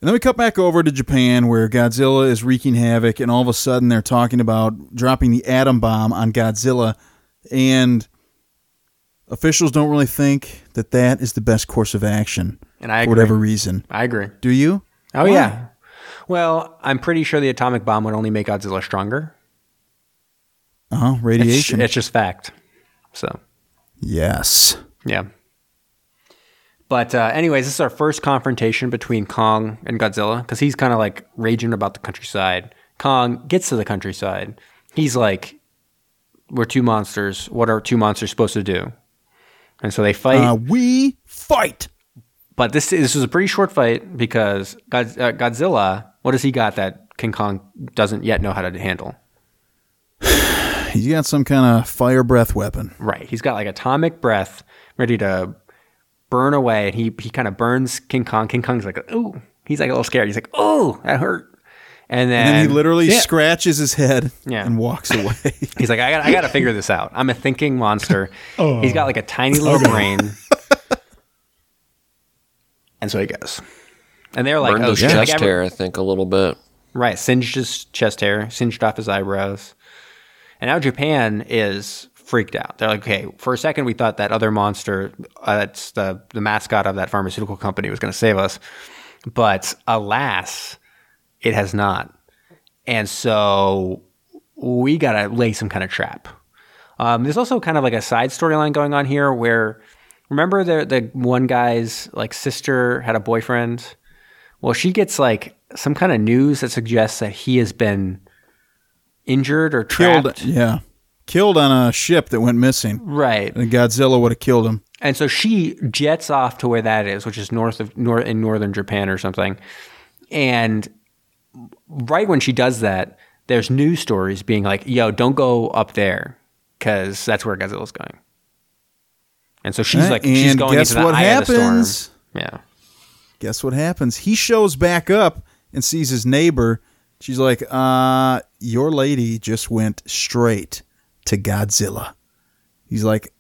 And then we cut back over to Japan, where Godzilla is wreaking havoc, and all of a sudden they're talking about dropping the atom bomb on Godzilla, and officials don't really think that that is the best course of action and I for whatever reason. I agree. Do you? Oh yeah. Well, I'm pretty sure the atomic bomb would only make Godzilla stronger. Uh huh. It's, Radiation. it's just fact. So yes. yeah. But uh, anyways, this is our first confrontation between Kong and Godzilla because he's kind of like raging about the countryside. Kong gets to the countryside. He's like, "We're two monsters. What are two monsters supposed to do?" And so they fight. Uh, we fight. but this this was a pretty short fight because God, uh, Godzilla. What does he got that King Kong doesn't yet know how to handle? He's got some kind of fire breath weapon. Right. He's got like atomic breath ready to burn away. And he, he kind of burns King Kong. King Kong's like, ooh. He's like a little scared. He's like, oh, that hurt. And then, And then he literally Yeah. scratches his head Yeah. and walks away. he's like, I got I got to figure this out. I'm a thinking monster. oh. He's got like a tiny little brain. and so he goes. And they're like, Burned oh, his shit. Like chest every- hair, I think, a little bit. Right, singed his chest hair, singed off his eyebrows. And now Japan is freaked out. They're like, okay, for a second we thought that other monster, uh, that's the, the mascot of that pharmaceutical company, was going to save us. But alas, it has not. And so we got to lay some kind of trap. Um, there's also kind of like a side storyline going on here where remember the the one guy's like sister had a boyfriend. Well, she gets like some kind of news that suggests that he has been injured or trapped. killed. Yeah. Killed on a ship that went missing. Right. And Godzilla would have killed him. And so she jets off to where that is, which is north of nor in northern Japan or something. And right when she does that, there's news stories being like, "Yo, don't go up there because that's where Godzilla's going." And so she's like, she's going guess into the what eye of the happens? storm. Yeah. Guess what happens? He shows back up and sees his neighbor. She's like, uh, your lady just went straight to Godzilla. He's like,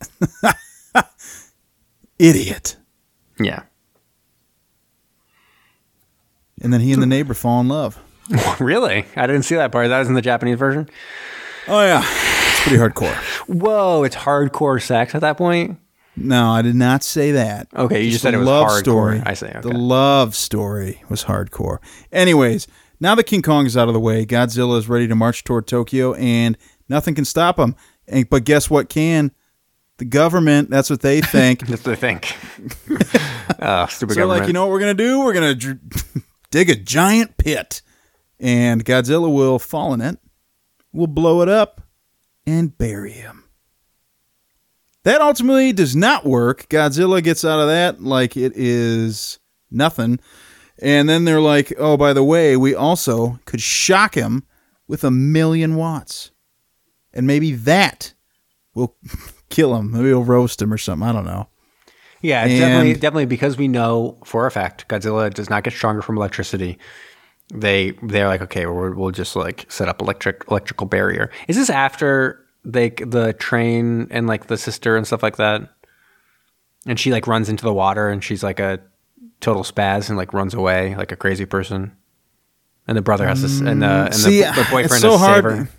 idiot. Yeah. And then he and the neighbor fall in love. really? I didn't see that part. That was in the Japanese version. Oh yeah, it's pretty hardcore. Whoa, it's hardcore sex at that point. No, I did not say that. Okay, you just said it was love hardcore. story. I say okay. The love story was hardcore. Anyways, now that King Kong is out of the way, Godzilla is ready to march toward Tokyo, and nothing can stop him. And, but guess what can? The government. That's what they think. That's what I think. oh, stupid so, government. like, you know what we're gonna do? We're gonna dr- dig a giant pit, and Godzilla will fall in it. We'll blow it up and bury him. That ultimately does not work. Godzilla gets out of that like it is nothing. And then they're like, oh, by the way, we also could shock him with a million watts. And maybe that will kill him. Maybe we'll roast him or something. I don't know. Yeah, And- definitely, definitely because we know for a fact Godzilla does not get stronger from electricity. They they're like, okay, we'll, we'll just like set up electric electrical barrier. Is this after like the train and like the sister and stuff like that? And she like runs into the water and she's like a total spaz and like runs away like a crazy person. And the brother has this, and the and See, the, the boyfriend it's so has to save hard her.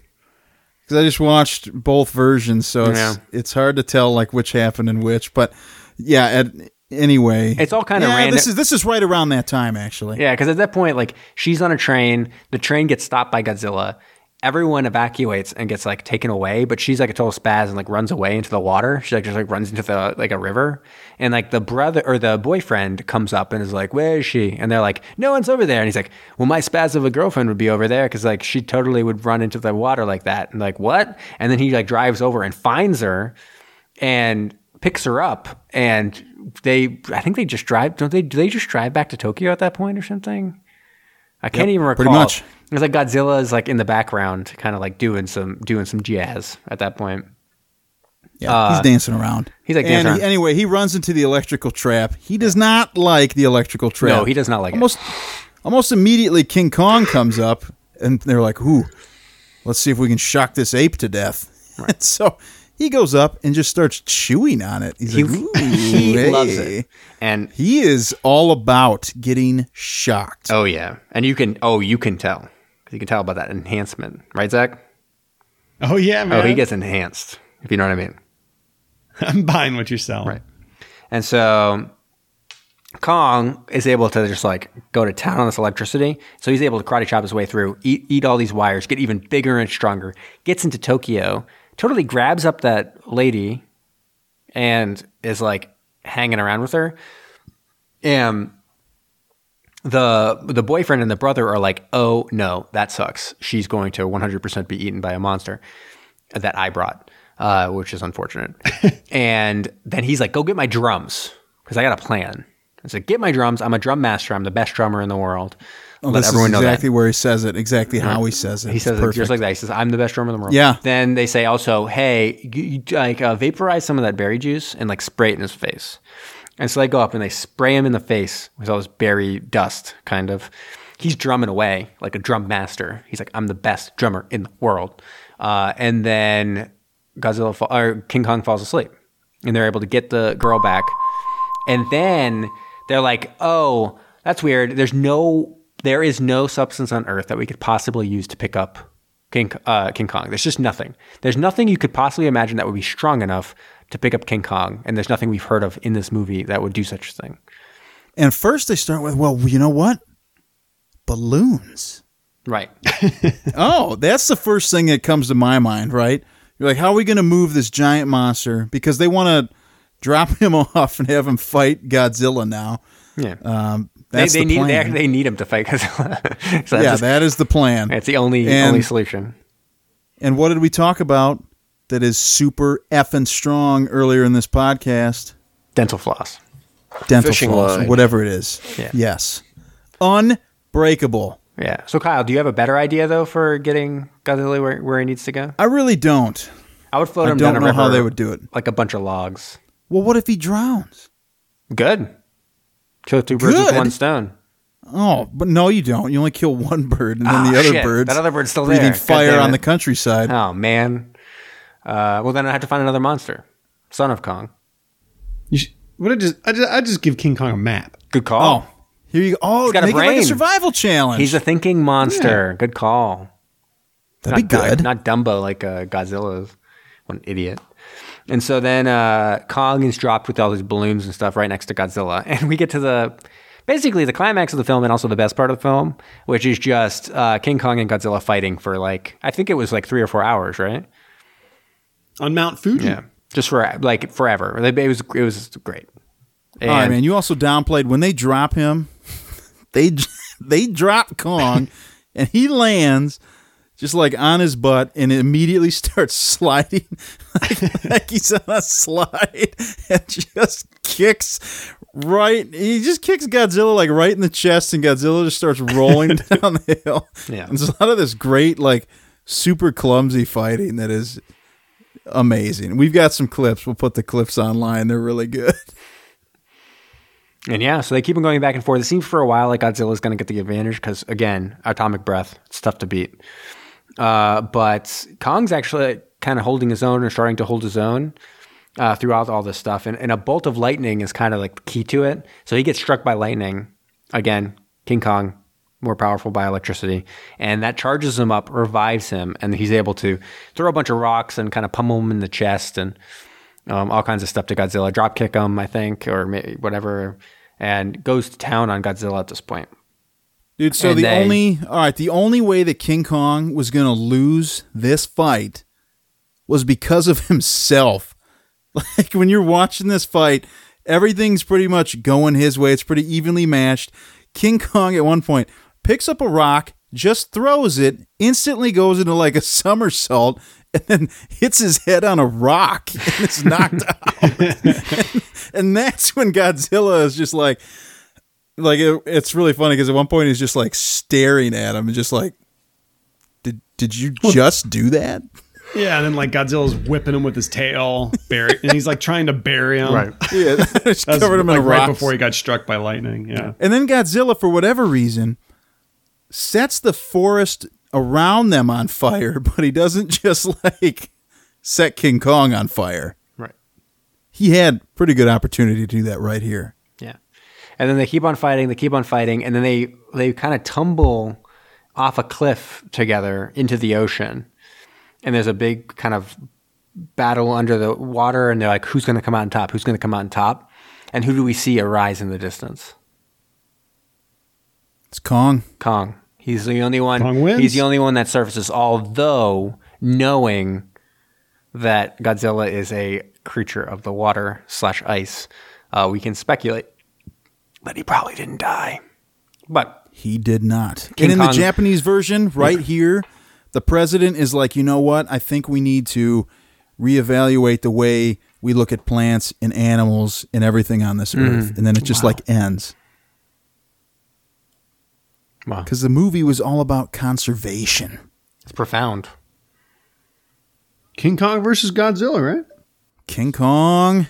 Because I just watched both versions, so it's Yeah. it's hard to tell like which happened and which. But yeah, at, anyway, It's all kinda yeah, random. This is this is right around that time actually. Yeah, because at that point, like she's on a train, the train gets stopped by Godzilla. Everyone evacuates and gets like taken away, but she's like a total spaz and like runs away into the water. She like just like runs into the like a river, and like the brother or the boyfriend comes up and is like, "Where is she?" And they're like, "No one's over there." And he's like, "Well, my spaz of a girlfriend would be over there because like she totally would run into the water like that." And like, what? And then he like drives over and finds her, and picks her up and they I think they just drive don't they do they just drive back to Tokyo at that point or something? I can't even recall. pretty much. It's like Godzilla is like in the background, kind of like doing some doing some jazz at that point. Yeah, he's dancing around. Uh, he's, like, dancing he- anyway, he runs into the electrical trap. He does not like the electrical trap. No, he does not like it. almost, Almost immediately, King Kong comes up, and they're like, "Ooh, let's see if we can shock this ape to death." And so he goes up and just starts chewing on it. He's He, like, Ooh, he hey." loves it, and He is all about getting shocked. oh yeah, and you can oh you can tell you can tell about that enhancement, right, Zach? Oh yeah, man. Oh, he gets enhanced, if you know what I mean. I'm buying what you're selling. Right. And so Kong is able to just like go to town on this electricity. So he's able to karate chop his way through, eat, eat all these wires, get even bigger and stronger, gets into Tokyo, totally grabs up that lady and is like hanging around with her. And the the boyfriend and the brother are like, "Oh no, that sucks. She's going to 100% be eaten by a monster that I brought." Uh, which is unfortunate. and then he's like, "Go get my drums because I got a plan." I said, "Get my drums. I'm a drum master. I'm the best drummer in the world." Well, Let this everyone is know exactly that. where he says it, exactly how he says it. He says it just like that. He says, "I'm the best drummer in the world." Yeah. Then they say also, "Hey, you, you, like uh, vaporize some of that berry juice and like spray it in his face." And so they go up and they spray him in the face with all this berry dust, kind of. He's drumming away like a drum master. He's like, "I'm the best drummer in the world." Uh, and then Godzilla fa- or King Kong falls asleep, and they're able to get the girl back. And then they're like, "Oh, that's weird. There's no, there is no substance on Earth that we could possibly use to pick up King uh, King Kong. There's just nothing. There's nothing you could possibly imagine that would be strong enough to pick up King Kong, and there's nothing we've heard of in this movie that would do such a thing. And first they start with, well, you know what? Balloons. Right. Oh, that's the first thing that comes to my mind, right? You're like, how are we going to move this giant monster? Because they want to drop him off and have him fight Godzilla now. Yeah. Um, they, that's they the need they, plan. they need him to fight Godzilla. so yeah, just- that is the plan. it's the only And- only solution. And what did we talk about that is super effing strong earlier in this podcast? Dental floss. Dental Fishing floss, line. whatever it is. Yeah. Yes. Unbreakable. Yeah. So Kyle, do you have a better idea though for getting Godzilla where, where he needs to go? I really don't. I would float I him down a river. I don't down a know how they would do it. like a bunch of logs. Well, what if he drowns? Good. Kill two birds with one stone. Oh, but no, you don't. You only kill one bird, and then Ah, the other shit. birds. That other bird's still breathing there. God fire on the countryside. Oh man. Uh, well, then I have to find another monster, son of Kong. You should, what I just I just I just give King Kong a map. Good call. Oh, Here you go. Oh, got a make it like a brain. survival challenge. He's a thinking monster. Good call. That'd be not, good. Not Dumbo like uh, Godzilla. is. What an idiot. And so then uh, Kong is dropped with all these balloons and stuff right next to Godzilla. And we get to the basically the climax of the film and also the best part of the film, which is just uh, King Kong and Godzilla fighting for like, I think it was like three or four hours, right? On Mount Fuji. Yeah. Just for like forever. It was, it was great. And All right, man. You also downplayed when they drop him. They they drop Kong, and he lands just like on his butt, and it immediately starts sliding like, like he's on a slide, and just kicks right. He just kicks Godzilla like right in the chest, and Godzilla just starts rolling down the hill. Yeah. and there's a lot of this great like super clumsy fighting that is amazing. We've got some clips. We'll put the clips online. They're really good. And yeah, so they keep on going back and forth. It seems for a while like Godzilla's going to get the advantage because, again, atomic breath, it's tough to beat. Uh, but Kong's actually kind of holding his own or starting to hold his own uh, throughout all this stuff. And, and a bolt of lightning is kind of like the key to it. So he gets struck by lightning. Again, King Kong, more powerful by electricity. And that charges him up, revives him, and he's able to throw a bunch of rocks and kind of pummel him in the chest and um, all kinds of stuff to Godzilla, drop kick him, I think, or whatever, and goes to town on Godzilla at this point. Dude, so And the they- only all right, the only way that King Kong was gonna lose this fight was because of himself. Like when you're watching this fight, everything's pretty much going his way. It's pretty evenly matched. King Kong at one point picks up a rock, just throws it, instantly goes into like a somersault, and then hits his head on a rock and is knocked out. and that's when Godzilla is just like like it, it's really funny because at one point he's just like staring at him and just like did did you just do that Yeah, and then like Godzilla's whipping him with his tail, bury, and he's like trying to bury him. Right. yeah covered him like in right rocks. before he got struck by lightning. Yeah. and then godzilla for whatever reason sets the forest around them on fire but he doesn't just like set king kong on fire Right. he had pretty good opportunity to do that right here Yeah. And then they keep on fighting, they keep on fighting, and then they they kind of tumble off a cliff together into the ocean. And there's a big kind of battle under the water, and they're like, who's going to come out on top? Who's going to come out on top? And who do we see arise in the distance? It's kong Kong. He's the only one. Kong wins. He's the only one that surfaces, although knowing that Godzilla is a creature of the water slash ice, uh, we can speculate that he probably didn't die. But He did not. King and in Kong- the Japanese version, right here, the president is like, you know what? I think we need to reevaluate the way we look at plants and animals and everything on this earth. And then it just like ends. Wow, Because the movie was all about conservation. it's profound. King Kong versus Godzilla, right? King Kong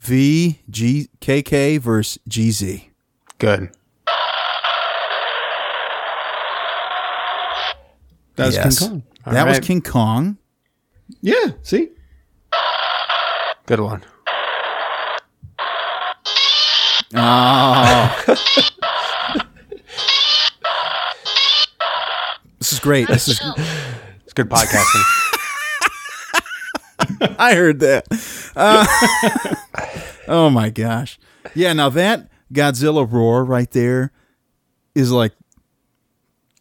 v G K K versus GZ. Good. That's Yes. King Kong. that was. King Kong. Yeah. See. Good one. Oh. this is great. This is It's good podcasting. I heard that. Uh, oh my gosh. Yeah, now that Godzilla roar right there is like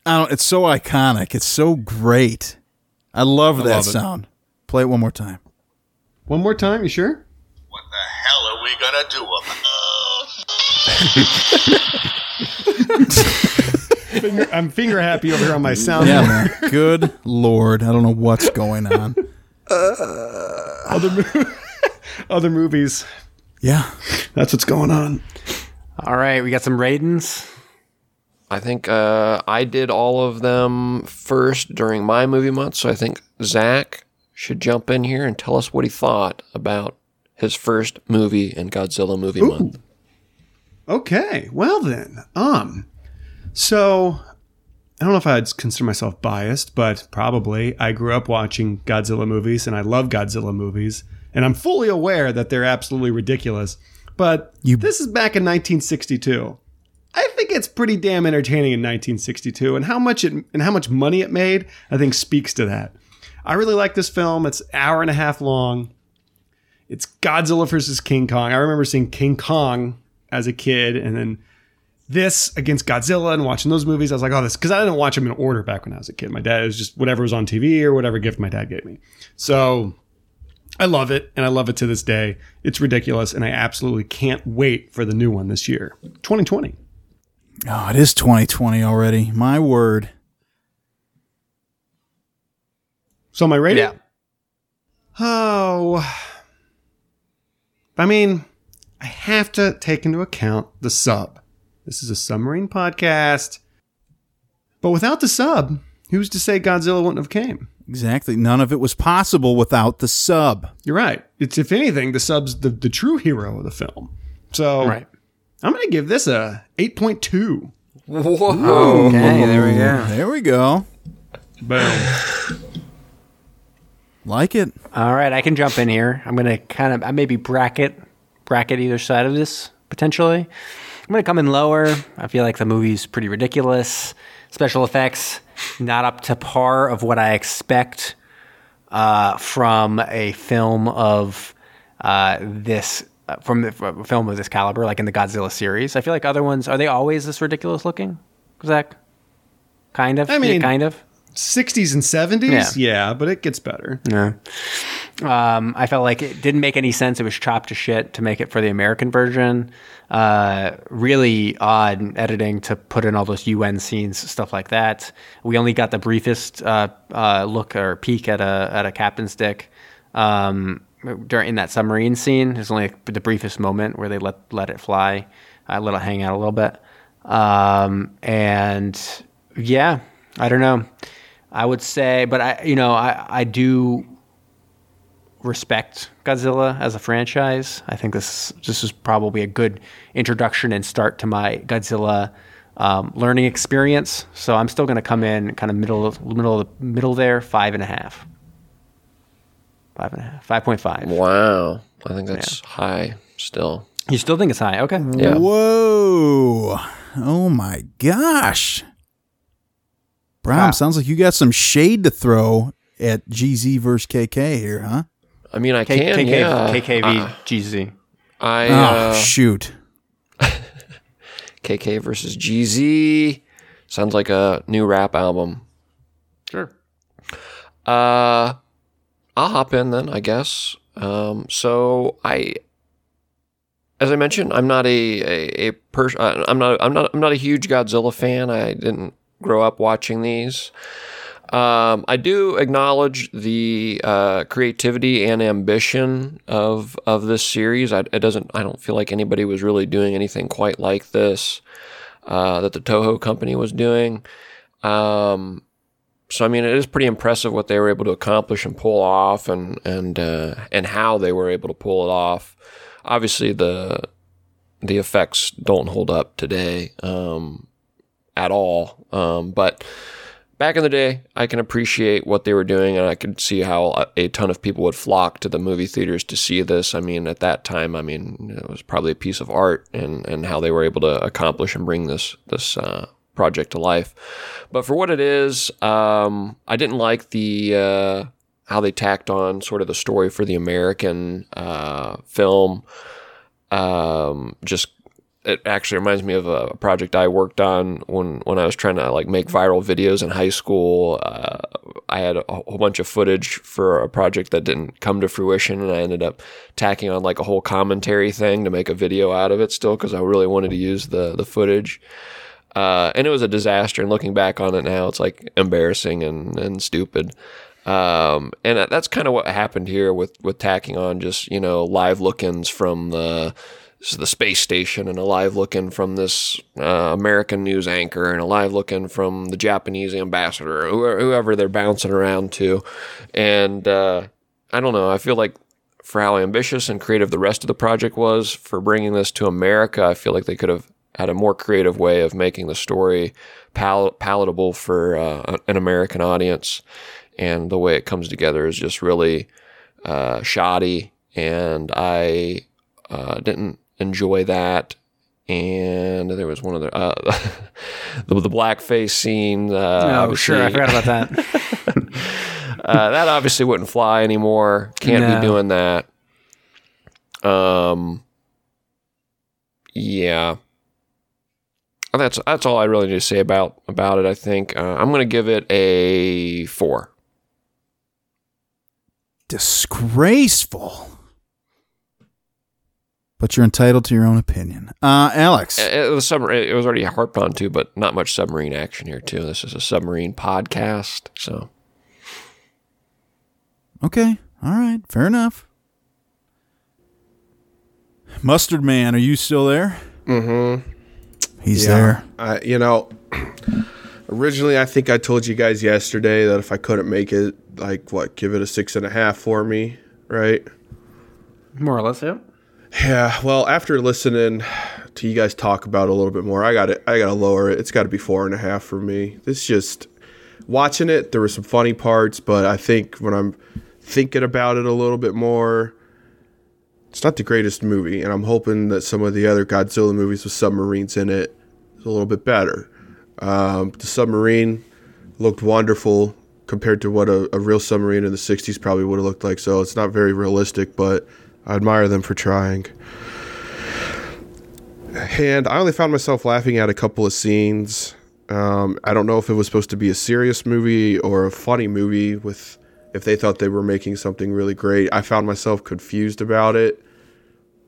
I don't it's so iconic. It's so great. I love that love it. sound. Play it one more time. One more time. You sure? What the hell are we gonna do about Finger, I'm finger happy over here on my sound. Yeah, man. Good lord. I don't know what's going on. Other, mo- other movies. Yeah. That's what's going on. All right, we got some Raidens. I think uh, I did all of them first during my movie month, so I think Zach should jump in here and tell us what he thought about his first movie in Godzilla movie month. Okay. Well then, um, so I don't know if I'd consider myself biased, but probably I grew up watching Godzilla movies and I love Godzilla movies, and I'm fully aware that they're absolutely ridiculous. But You- this is back in 1962. I think it's pretty damn entertaining in 1962, and how much it and how much money it made, I think speaks to that. I really like this film. It's an hour and a half long. It's Godzilla versus King Kong. I remember seeing King Kong as a kid, and then this against Godzilla and watching those movies. I was like, oh, this because I didn't watch them in order back when I was a kid. My dad it was just whatever was on TV or whatever gift my dad gave me. So I love it, and I love it to this day. It's ridiculous, and I absolutely can't wait for the new one this year, 2020. Oh, it is 2020 already. My word. So my rating? Yeah. Oh, I mean, I have to take into account the sub. This is a submarine podcast, but without the sub, who's to say Godzilla wouldn't have came? Exactly. None of it was possible without the sub. You're right. It's if anything, the sub's the, the true hero of the film. So Right. I'm gonna give this a 8.2. Whoa. Okay, there we go. There we go. Boom. Like it. All right, I can jump in here. I'm gonna kind of I maybe bracket bracket either side of this potentially. I'm gonna come in lower. I feel like the movie's pretty ridiculous. Special effects not up to par of what I expect uh, from a film of uh, this uh, from a film of this caliber, like in the Godzilla series. I feel like other ones are they always this ridiculous looking, Zach? Kind of. I mean- Yeah, kind of. 60s and 70s, Yeah. yeah, but it gets better. Yeah. Um, I felt like it didn't make any sense. It was chopped to shit to make it for the American version. Uh, really odd editing to put in all those UN scenes, stuff like that. We only got the briefest uh, uh, look or peek at a at a captain's dick um, during that submarine scene. There's only the briefest moment where they let let it fly, uh, let it hang out a little bit. Um, and yeah, I don't know. I would say, but I, you know, I, I do respect Godzilla as a franchise. I think this this is probably a good introduction and start to my Godzilla um, learning experience. So I'm still going to come in kind of middle middle of the middle there, five and a half, five and a half, five point five. Wow. I think that's high still. You still think it's high? Okay. Yeah. Whoa. Oh my gosh. Brom, Wow. sounds like you got some shade to throw at GZ versus KK here, huh? I mean, I K- can, KK, yeah. KKV Uh, GZ. I Oh, uh, shoot. KK versus GZ sounds like a new rap album. Sure. Uh, I'll hop in then, I guess. Um, so I, as I mentioned, I'm not a a, a pers- uh, I'm not I'm not I'm not a huge Godzilla fan. I didn't grow up watching these. Um, I do acknowledge the uh, creativity and ambition of of this series. I, it doesn't. I don't feel like anybody was really doing anything quite like this uh, that the Toho company was doing. Um, so I mean, it is pretty impressive what they were able to accomplish and pull off, and and uh, and how they were able to pull it off. Obviously, the the effects don't hold up today um, at all, um, but back in the day, I can appreciate what they were doing, and I could see how a- ton of people would flock to the movie theaters to see this. I mean, at that time, I mean, it was probably a piece of art, and and how they were able to accomplish and bring this this uh, project to life. But for what it is, um, I didn't like the uh, how they tacked on sort of the story for the American uh, film. Um, just it actually reminds me of a project I worked on when when I was trying to like make viral videos in high school. Uh, I had a whole bunch of footage for a project that didn't come to fruition, and I ended up tacking on like a whole commentary thing to make a video out of it. Still, because I really wanted to use the the footage. Uh, and it was a disaster. And looking back on it now, it's like embarrassing and, and stupid. Um, and that's kind of what happened here with, with tacking on just, you know, live look-ins from the, s- the space station and a live look-in from this uh, American news anchor and a live look-in from the Japanese ambassador, or whoever they're bouncing around to. And uh, I don't know. I feel like for how ambitious and creative the rest of the project was for bringing this to America, I feel like they could have had a more creative way of making the story pal- palatable for uh, an American audience. And the way it comes together is just really uh, shoddy, and I uh, didn't enjoy that. and there was one other uh, the the blackface scene. Uh, oh, sure. I forgot about that. uh, that obviously wouldn't fly anymore. Can't No. be doing that. Um. Yeah. That's that's all I really need to say about about it. I think uh, I'm going to give it a four. Disgraceful. But you're entitled to your own opinion. Uh, Alex. It, it was summer. It was already harped on too, but not much submarine action here too. This is a submarine podcast, so Okay. All right. Fair enough. Mustard Man, are you still there? Mm-hmm. He's Yeah. there. I, you know, originally I think I told you guys yesterday that if I couldn't make it, like what, give it a six and a half for me, right? More or less, yeah. Yeah. Well, after listening to you guys talk about it a little bit more, I got it. I got to lower it. It's got to be four and a half for me. This just watching it. There were some funny parts, but I think when I'm thinking about it a little bit more, it's not the greatest movie, and I'm hoping that some of the other Godzilla movies with submarines in it is a little bit better. Um, the submarine looked wonderful compared to what a, a real submarine in the 60s probably would have looked like. So it's not very realistic, but I admire them for trying. And I only found myself laughing at a couple of scenes. Um, I don't know if it was supposed to be a serious movie or a funny movie with if they thought they were making something really great. I found myself confused about it,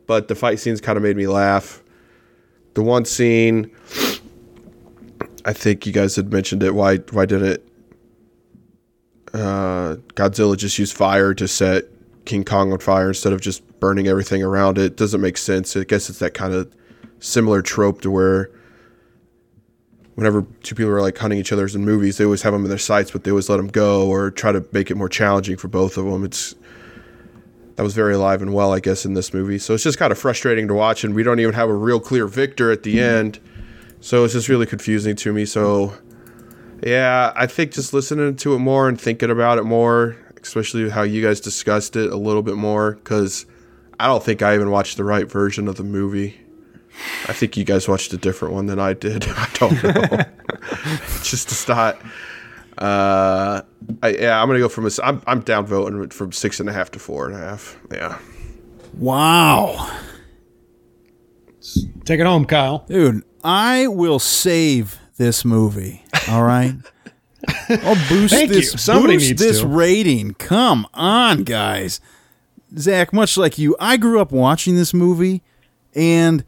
but the fight scenes kind of made me laugh. The one scene, I think you guys had mentioned it. Why why didn't uh, Godzilla just use fire to set King Kong on fire instead of just burning everything around it? Doesn't make sense. I guess it's that kind of similar trope to where whenever two people are like hunting each other's in movies, they always have them in their sights, but they always let them go or try to make it more challenging for both of them. It's that was very alive and well, I guess, in this movie. So it's just kind of frustrating to watch, and we don't even have a real clear victor at the end. So it's just really confusing to me. So yeah, I think just listening to it more and thinking about it more, especially how you guys discussed it a little bit more, because I don't think I even watched the right version of the movie. I think you guys watched a different one than I did. I don't know. just to start. Uh, I, yeah, I'm gonna go from a. s- I'm I'm down voting from six and a half to four and a half. Yeah. Wow. Take it home, Kyle. Dude, I will save this movie. All right. I'll boost Thank you. this, Somebody boost needs this to. rating. Come on, guys. Zach, much like you, I grew up watching this movie, and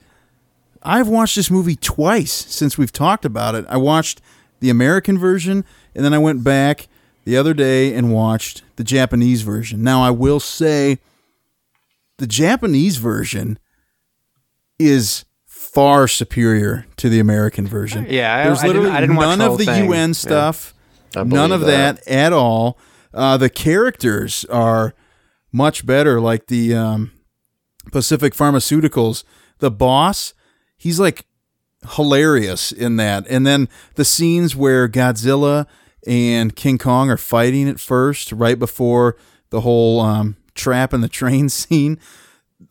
I've watched this movie twice since we've talked about it. I watched the American version, and then I went back the other day and watched the Japanese version. Now, I will say the Japanese version is far superior to the American version. Yeah, I- there's I didn't- I didn't watch none the of the thing. UN stuff, I none of that. that at all. Uh, the characters are much better, like the um, Pacific Pharmaceuticals. The boss, he's like hilarious in that. And then the scenes where Godzilla and King Kong are fighting at first, right before the whole um, trap in the train scene.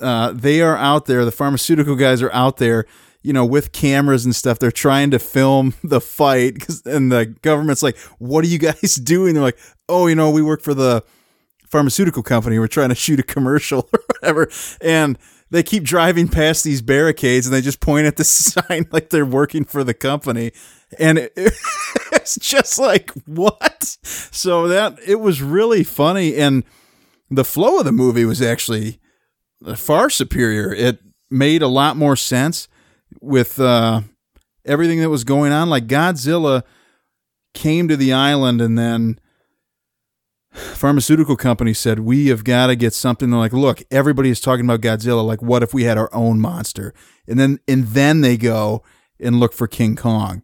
Uh, they are out there. The pharmaceutical guys are out there, you know, with cameras and stuff. They're trying to film the fight, 'cause- and the government's like, "What are you guys doing?" They're like, "Oh, you know, we work for the pharmaceutical company. We're trying to shoot a commercial or whatever." And they keep driving past these barricades, and they just point at the sign like they're working for the company, and it, it's just like what? So that it was really funny, and the flow of the movie was actually far superior. It made a lot more sense with uh, everything that was going on. Like Godzilla came to the island, and then pharmaceutical company said, "We have got to get something." They're like, "Look, everybody is talking about Godzilla. Like, what if we had our own monster?" And then and then they go and look for King Kong,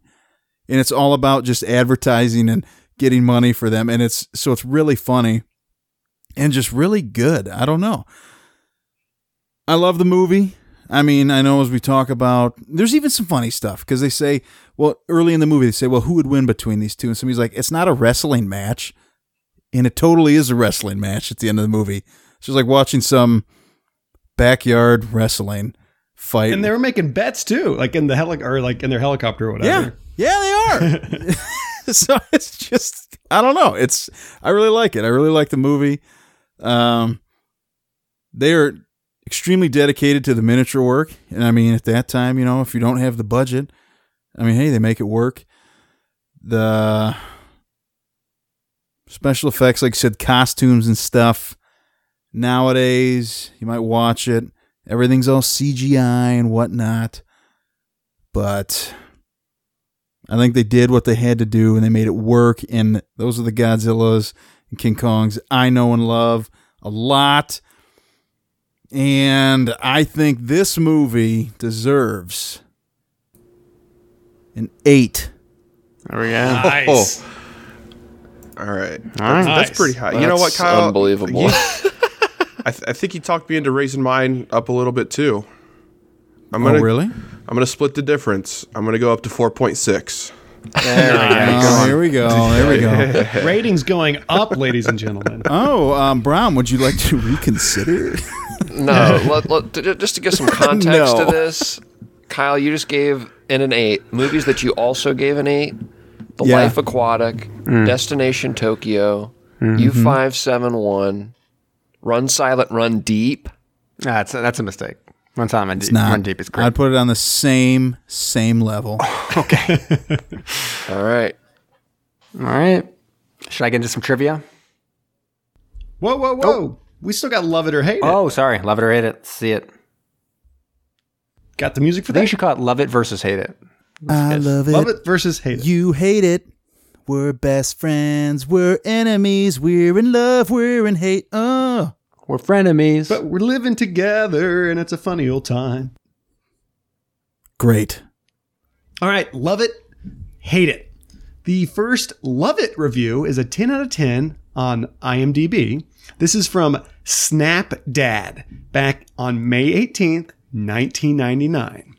and it's all about just advertising and getting money for them. And it's so it's really funny and just really good. I don't know. I love the movie. I mean, I know as we talk about, there's even some funny stuff because they say, well, early in the movie, they say, well, who would win between these two? And somebody's like, it's not a wrestling match. And it totally is a wrestling match at the end of the movie. It's just like watching some backyard wrestling. fight. And they were making bets too, like in the heli- or like in their helicopter or whatever. yeah, yeah, they are. so it's just I don't know. It's I really like it. I really like the movie. Um, they are extremely dedicated to the miniature work, and I mean, at that time, you know, if you don't have the budget, I mean, hey, they make it work. The special effects, like I said, costumes and stuff. Nowadays, you might watch it. Everything's all CGI and whatnot, but I think they did what they had to do and they made it work. And those are the Godzillas and King Kongs I know and love a lot. And I think this movie deserves an eight. There we go. Nice. All right. All right. That's pretty high. you know what, That's Kyle? Unbelievable. You- I, th- I think you talked me into raising mine up a little bit too. I'm Oh, gonna really? I'm gonna split the difference. I'm gonna go up to 4.6. Oh, here we go. There we go. Ratings going up, ladies and gentlemen. Oh, um, Brown, would you like to reconsider? No, let, let, t- just to give some context No. to this, Kyle, you just gave in an eight movies that you also gave an eight: The Yeah. Life Aquatic, mm. Destination Tokyo, mm-hmm. U five seven one, Run Silent, Run Deep. That's a, that's a mistake. Run Silent, Run Deep, Not. Run Deep is great. I'd put it on the same same level. Okay. All right, All right. Should I get into some trivia? Whoa, whoa, whoa. Oh. We still got love it or hate it. Oh, sorry. Love it or hate it. See it. Got the music for I think you that? should call it Love It versus Hate It. I love it. Love it versus hate it. You hate it. We're best friends. We're enemies. We're in love. We're in hate. Oh. We're frenemies. But we're living together and it's a funny old time. Great. All right, love it, hate it. The first love it review is a 10 out of 10 on IMDb. This is from Snap Dad back on May 18th, 1999.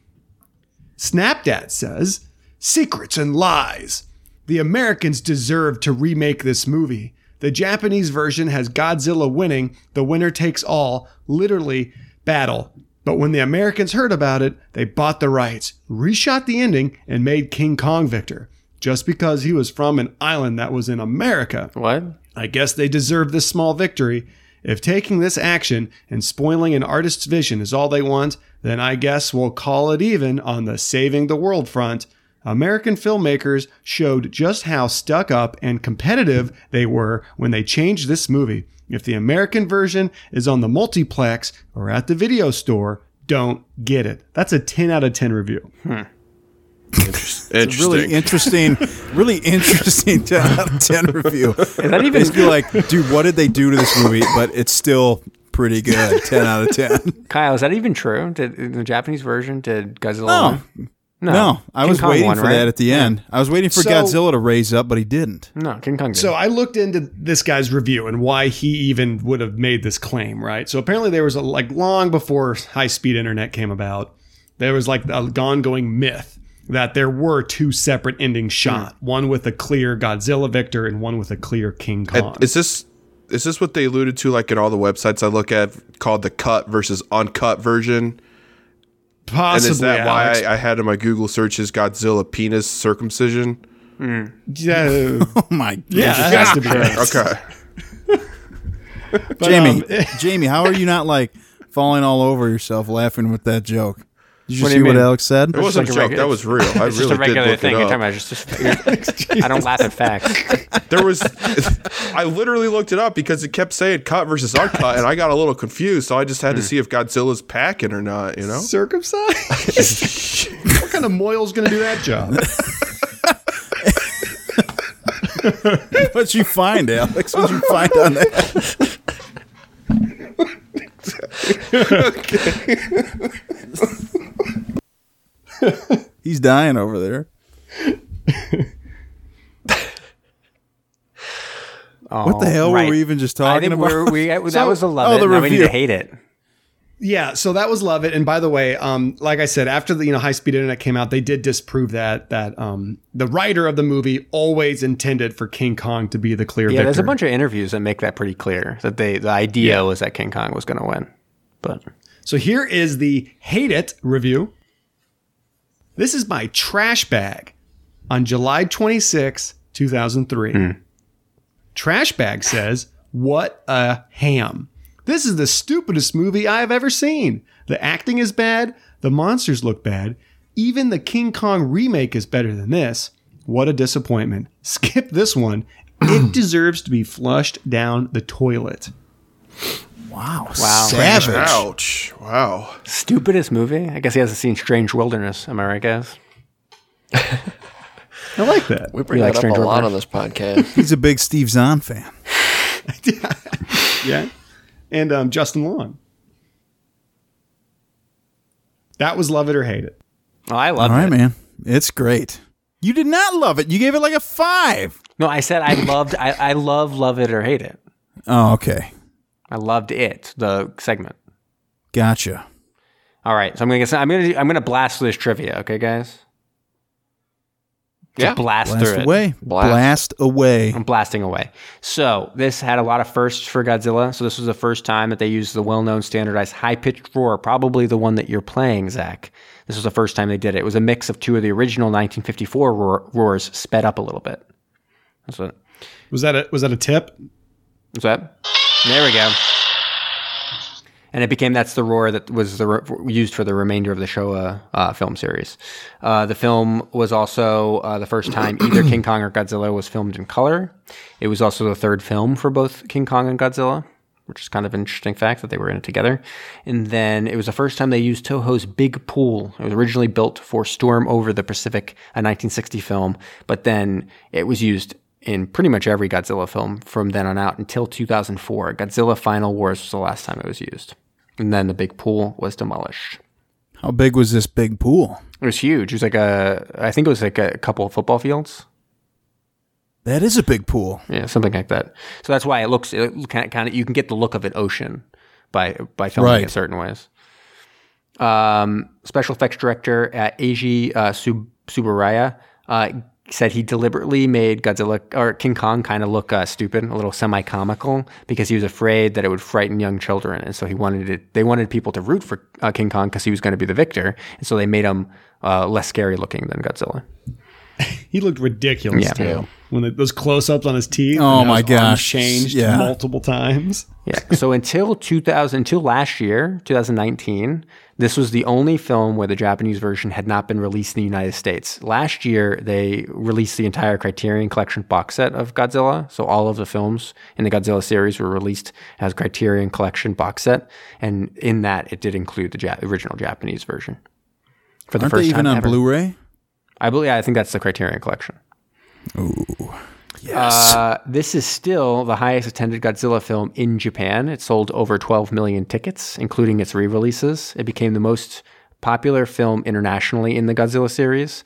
Snap Dad says, Secrets and lies. The Americans deserve to remake this movie. The Japanese version has Godzilla winning, the winner takes all, literally, battle. But when the Americans heard about it, they bought the rights, reshot the ending, and made King Kong victor. Just because he was from an island that was in America. what? I guess they deserve this small victory. If taking this action and spoiling an artist's vision is all they want, then I guess we'll call it even on the saving the world front. American filmmakers showed just how stuck up and competitive they were when they changed this movie. If the American version is on the multiplex or at the video store, don't get it. That's a 10 out of 10 review. Hmm. Interesting. Really interesting. really interesting 10 out of 10 review. Is that even Basically, like, dude, what did they do to this movie? But it's still pretty good. 10 out of 10. Kyle? Is that even true? Did in the Japanese version did Godzilla? No. win? No, I King was Kong waiting won, for right? that at the end. I was waiting for So- Godzilla to raise up, but he didn't. No, King Kong. Did. So I looked into this guy's review and why he even would have made this claim, right? So apparently there was a, like long before high speed internet came about, there was like a ongoing myth that there were two separate endings shot, one with a clear Godzilla victor and one with a clear King Kong. And Is this is this what they alluded to like in all the websites I look at called the cut versus uncut version? Possibly, and is that Alex. why I, I had in my Google searches Godzilla penis circumcision? yeah, Oh my god. yeah, that has to be right. Okay. But, Jamie, um, Jamie, how are you not like falling all over yourself laughing with that joke? Did you What see you what? Alex said? It wasn't like a a joke. regular- That was real. I it's really just a regular did look thing. it You're up. talking about it's just. I don't laugh at facts. There was, I literally looked it up because it kept saying cut versus uncut, and I got a little confused. So I just had to hmm. see if Godzilla's packing or not. You know, circumcised. what kind of moil's going to do that job? What'd you find, Alex? What'd you find on that? He's dying over there. What the hell right. were we even just talking about? we that So- was the love oh, the now we need to hate it. Yeah, so that was love it. And by the way, um, like I said, after the you know high speed internet came out, they did disprove that that um, the writer of the movie always intended for King Kong to be the clear Yeah, victor. there's a bunch of interviews that make that pretty clear that they the idea was that King Kong was going to win, but So here is the Hate It review. This is my trash bag on July 26, 2003. Trash bag says, What a ham. This is the stupidest movie I have ever seen. The acting is bad, the monsters look bad, even the King Kong remake is better than this. What a disappointment. Skip this one. It deserves to be flushed down the toilet. Wow. Wow. Savage. Ouch! Wow. Stupidest movie? I guess he hasn't seen Strange Wilderness. Am I right, guys? I like that. We bring You like that up a Stranger lot Things? on this podcast. He's a big Steve Zahn fan. Yeah. And um, Justin Long. That was Love It or Hate It. Oh, I love loved right, it. man. It's great. You did not love it. You gave it like a five. No, I said I loved. I, I love love it or hate it. Oh, okay. I loved it. The segment. Gotcha. All right, so I'm gonna get. I'm gonna. I'm gonna blast through this trivia. Okay, guys. Yeah. blast, Blast through it. away. Blast. Blast away. I'm blasting away. So this had a lot of firsts for Godzilla. So this was the first time that they used the well-known standardized high-pitched roar, probably the one that you're playing, Zach. This was the first time they did it. It was a mix of two of the original 1954 roar, roars sped up a little bit. That's what. Was that a was that a tip? Was that? There we go. And it became that's the roar that was the re- used for the remainder of the Showa uh, film series. Uh, the film was also uh, the first time either King Kong or Godzilla was filmed in color. It was also the third film for both King Kong and Godzilla, which is kind of an interesting fact that they were in it together. And then it was the first time they used Toho's Big Pool. It was originally built for Storm Over the Pacific, a 1960 film, but then it was used in pretty much every Godzilla film from then on out until 2004. Godzilla Final Wars was the last time it was used. And then the big pool was demolished. How big was this big pool? It was huge. It was like a, I think it was like a couple of football fields. That is a big pool. Yeah, something like that. So that's why it looks it kind of, kind of you can get the look of an ocean by by filming Right. it certain ways. Um, special effects director at Eiji uh, Sub- Subaraya uh, said he deliberately made Godzilla or King Kong kind of look uh, stupid, a little semi-comical, because he was afraid that it would frighten young children, and so he wanted it. They wanted people to root for uh, King Kong because he was going to be the victor, and so they made him uh, less scary looking than Godzilla. He looked ridiculous Yeah. too. When the, those close-ups on his teeth. Oh and my his arms gosh. Changed Yeah. multiple times. Yeah. So until 2000, until last year, 2019, this was the only film where the Japanese version had not been released in the United States. Last year, they released the entire Criterion Collection box set of Godzilla. So all of the films in the Godzilla series were released as Criterion Collection box set, and in that, it did include the ja- original Japanese version for the Aren't first they even time on ever. Blu-ray? I believe. Yeah, I think that's the Criterion Collection. Yes. Uh, this is still the highest attended Godzilla film in Japan. It sold over 12 million tickets, including its re releases. It became the most popular film internationally in the Godzilla series.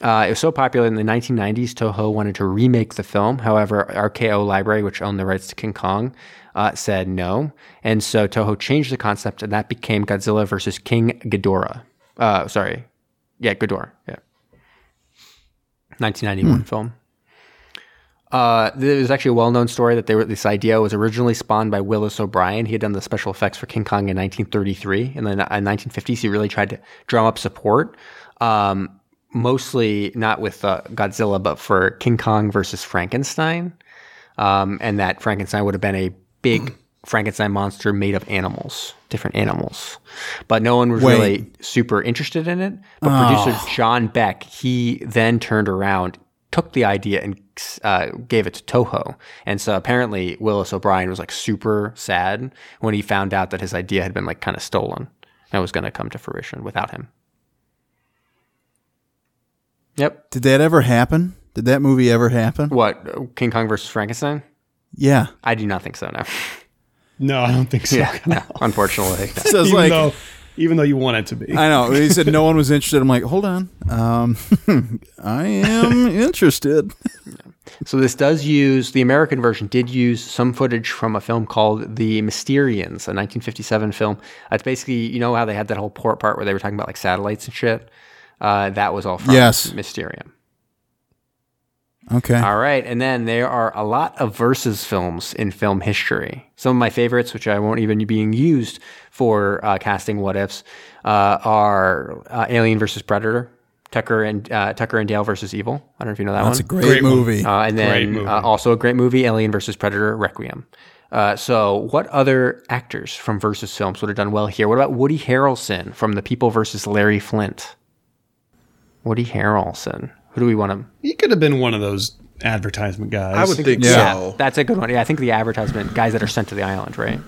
Uh, it was so popular in the 1990s, Toho wanted to remake the film. However, RKO Library, which owned the rights to King Kong, uh, said no. And so Toho changed the concept, and that became Godzilla versus King Ghidorah. Uh, sorry. Yeah, Ghidorah. Yeah. 1991 film. Uh, there was actually a well-known story that they were, this idea was originally spawned by Willis O'Brien. He had done the special effects for King Kong in 1933, and then in 1950s he really tried to drum up support, um, mostly not with uh, Godzilla, but for King Kong versus Frankenstein, um, and that Frankenstein would have been a big Frankenstein monster made of animals, different animals, but no one was Wait. really super interested in it. But producer John Beck, he then turned around, took the idea and uh, gave it to Toho. And so apparently Willis O'Brien was like super sad when he found out that his idea had been like kind of stolen and was going to come to fruition without him. Yep. Did that ever happen? Did that movie ever happen? What King Kong versus Frankenstein? Yeah. I do not think so. No. No, I don't think so. Yeah. no. Unfortunately. no. So it's like though, even though you want it to be. I know. He said no one was interested. I'm like, hold on. Um, I am interested. So this does use the American version did use some footage from a film called The Mysterians, a 1957 film. It's basically you know how they had that whole port part where they were talking about like satellites and shit. Uh, that was all from Yes. Mysterium. Okay. All right, and then there are a lot of versus films in film history. Some of my favorites, which I won't even be being used for uh, casting what ifs, uh, are uh, Alien versus Predator, Tucker and uh, Tucker and Dale versus Evil. I don't know if you know that one. That's a great, Great one. movie. Uh, and Great then movie. uh, also a great movie, Alien versus Predator, Requiem. Uh, so, what other actors from versus films would have done well here? What about Woody Harrelson from The People versus Larry Flynt? Woody Harrelson. Who do we want him? He could have been one of those advertisement guys. I would think Yeah. so. That's a good one. Yeah, I think the advertisement guys that are sent to the island, right?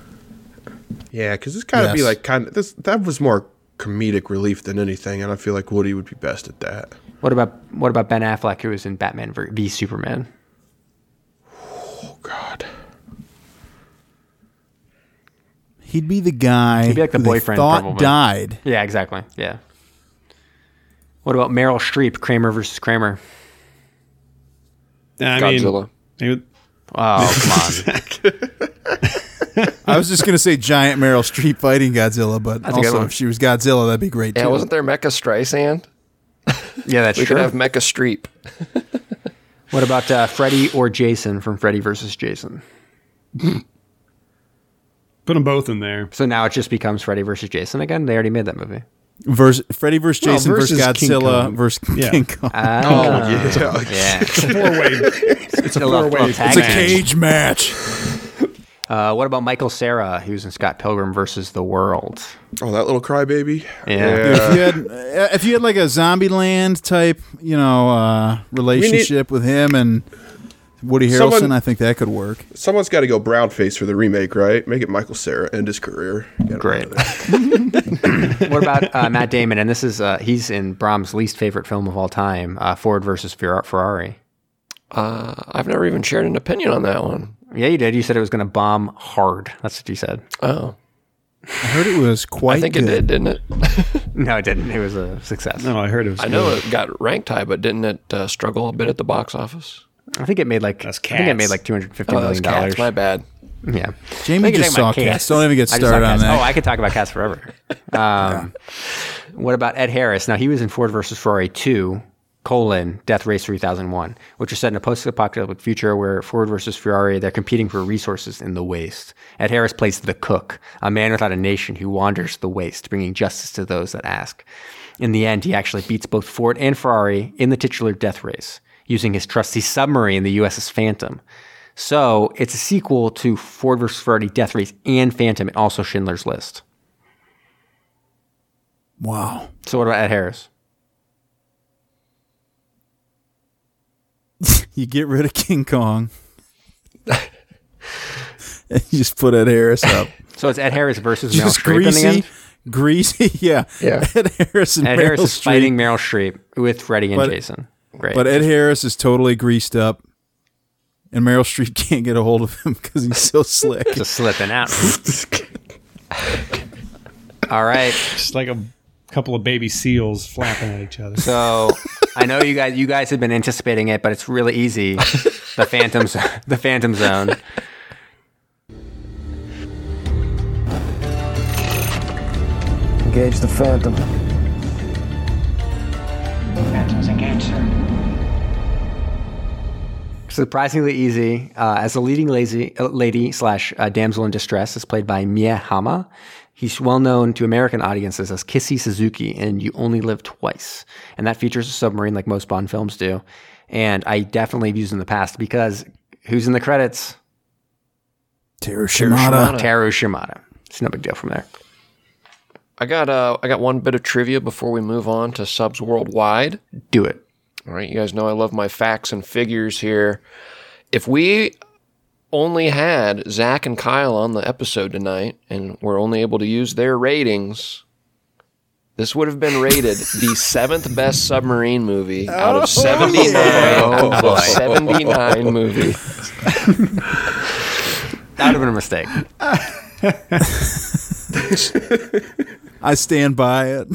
Yeah, because this kind of be like kind of this. That was more comedic relief than anything, and I feel like Woody would be best at that. What about what about Ben Affleck, who was in Batman v v Superman? Oh God, He'd be the guy He'd be like the who boyfriend, thought probably. died. Yeah, exactly. Yeah. What about Meryl Streep, Kramer versus Kramer? I mean, Godzilla. maybe- Oh, come on. I was just gonna say giant Meryl Streep fighting Godzilla, but a good also if she was Godzilla, that'd be great Yeah, too. wasn't there Mecha Streisand? Yeah, that's We true. We could have Mecha Streep. What about uh, Freddy or Jason from Freddy versus Jason? put them both in there. So now it just becomes Freddy versus Jason again. They already made that movie. Vers- Freddy versus Well, Jason versus, versus Godzilla Kong. versus Yeah. King Kong. Uh, oh yeah, yeah. it's a Four way. It's a A four way. it's a cage match. Uh, what about Michael Cera, who's in Scott Pilgrim versus the World? oh that little crybaby. Yeah. if you had uh, if you had like a Zombieland type, you know, uh, relationship with him and Woody Harrelson, Someone- I think that could work. Someone's got to go brown face for the remake, right? Make it Michael Cera end his career. Great. out of there. What about uh, Matt Damon? And this is uh, he's in Brom's least favorite film of all time, uh, Ford versus Ferrari. Uh, I've never even shared an opinion on that one. Yeah, you did. You said it was going to bomb hard. That's what you said. Oh, I heard it was quite. I think good. it did, didn't it? No, it didn't. It was a success. No, I heard it was. I know it got ranked high, but didn't it uh, struggle a bit at the box office? I think it made like That's I think it made like two hundred fifty Oh, million dollars. My bad. Yeah, Jamie just saw Cats. Don't even get I just saw started on Cats. that. Oh, I could talk about cats forever. Um, What about Ed Harris? Now he was in Ford versus Ferrari two colon Death Race three thousand one, which is set in a post-apocalyptic future where Ford versus Ferrari they're competing for resources in the waste. Ed Harris plays the cook, a man without a nation who wanders the waste, bringing justice to those that ask. In the end, he actually beats both Ford and Ferrari in the titular death race using his trusty submarine, the USS Phantom. So it's a sequel to Ford vs. Ferrari Death Race and Phantom, and also Schindler's List. wow. So what about Ed Harris? You get rid of King Kong. and you just put Ed Harris up. So it's Ed Harris versus Meryl just Streep in the greasy, end. greasy. Yeah, Yeah. Ed Harris and Ed Meryl Harris is Streep. fighting Meryl Streep with Freddie and But- Jason. Great. But Ed Harris is totally greased up, and Meryl Streep can't get a hold of him because he's so slick. just slipping out. All right. Just like a couple of baby seals flapping at each other. So I know you guys you guys have been anticipating it, but it's really easy. The Phantom the Phantom Zone. Engage the Phantom. Surprisingly easy. Uh, as a leading lazy, uh, lady slash uh, damsel in distress is played by Mie Hama. He's well known to American audiences as Kissy Suzuki in You Only Live Twice. And that features a submarine like most Bond films do. And I definitely have used in the past because who's in the credits? Teru Shimada. Teru Shimada. It's no big deal from there. I got uh, I got one bit of trivia before we move on to subs worldwide. Do it. All right, you guys know I love my facts and figures here. If we only had Zach and Kyle on the episode tonight, and we're only able to use their ratings, this would have been rated the seventh best submarine movie out of 79, out of 79 movies. That would have been a mistake. I stand by it.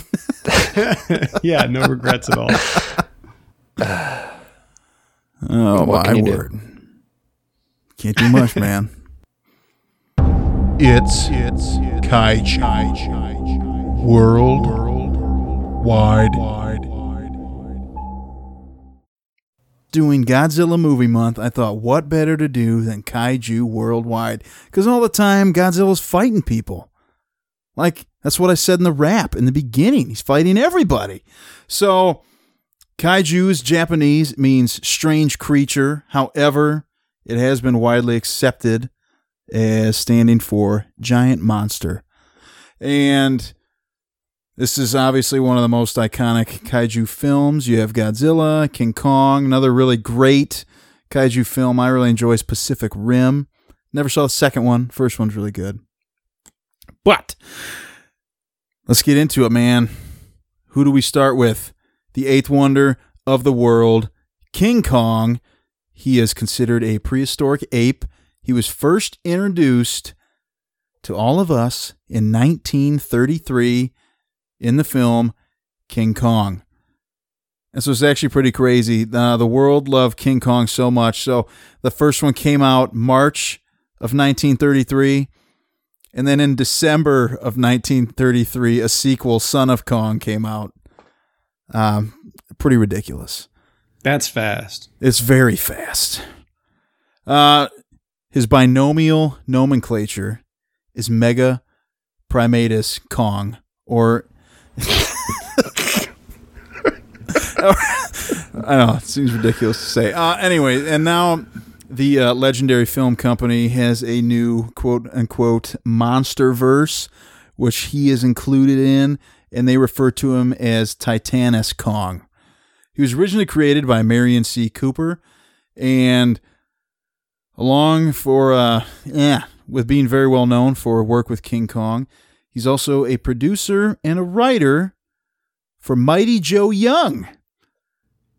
yeah, no regrets at all. Oh what my can you do? word! Can't do much, man. It's it's Kaiju World Wide doing Godzilla Movie Month, I thought, what better to do than kaiju worldwide? Because all the time, Godzilla's fighting people. Like, that's what I said in the rap in the beginning. He's fighting everybody. So, kaiju is Japanese, means strange creature. However, it has been widely accepted as standing for giant monster. And this is obviously one of the most iconic kaiju films. You have Godzilla, King Kong, another really great kaiju film I really enjoy is Pacific Rim. Never saw the second one. First one's really good. But let's get into it, man. Who do we start with? The eighth wonder of the world, King Kong. He is considered a prehistoric ape. He was first introduced to all of us in 1933 in the film King Kong. And so it's actually pretty crazy. Uh, the world loved King Kong so much. So the first one came out March of 1933. And then in December of 1933, a sequel, Son of Kong, came out. Um, pretty ridiculous. That's fast. It's very fast. Uh, his binomial nomenclature is Mega Primatus Kong, or I know it seems ridiculous to say. Uh, anyway, and now the uh, legendary film company has a new quote unquote monster verse, which he is included in, and they refer to him as Titanus Kong. He was originally created by Merian C. Cooper, and along for uh, yeah, with being very well known for work with King Kong, he's also a producer and a writer for Mighty Joe Young,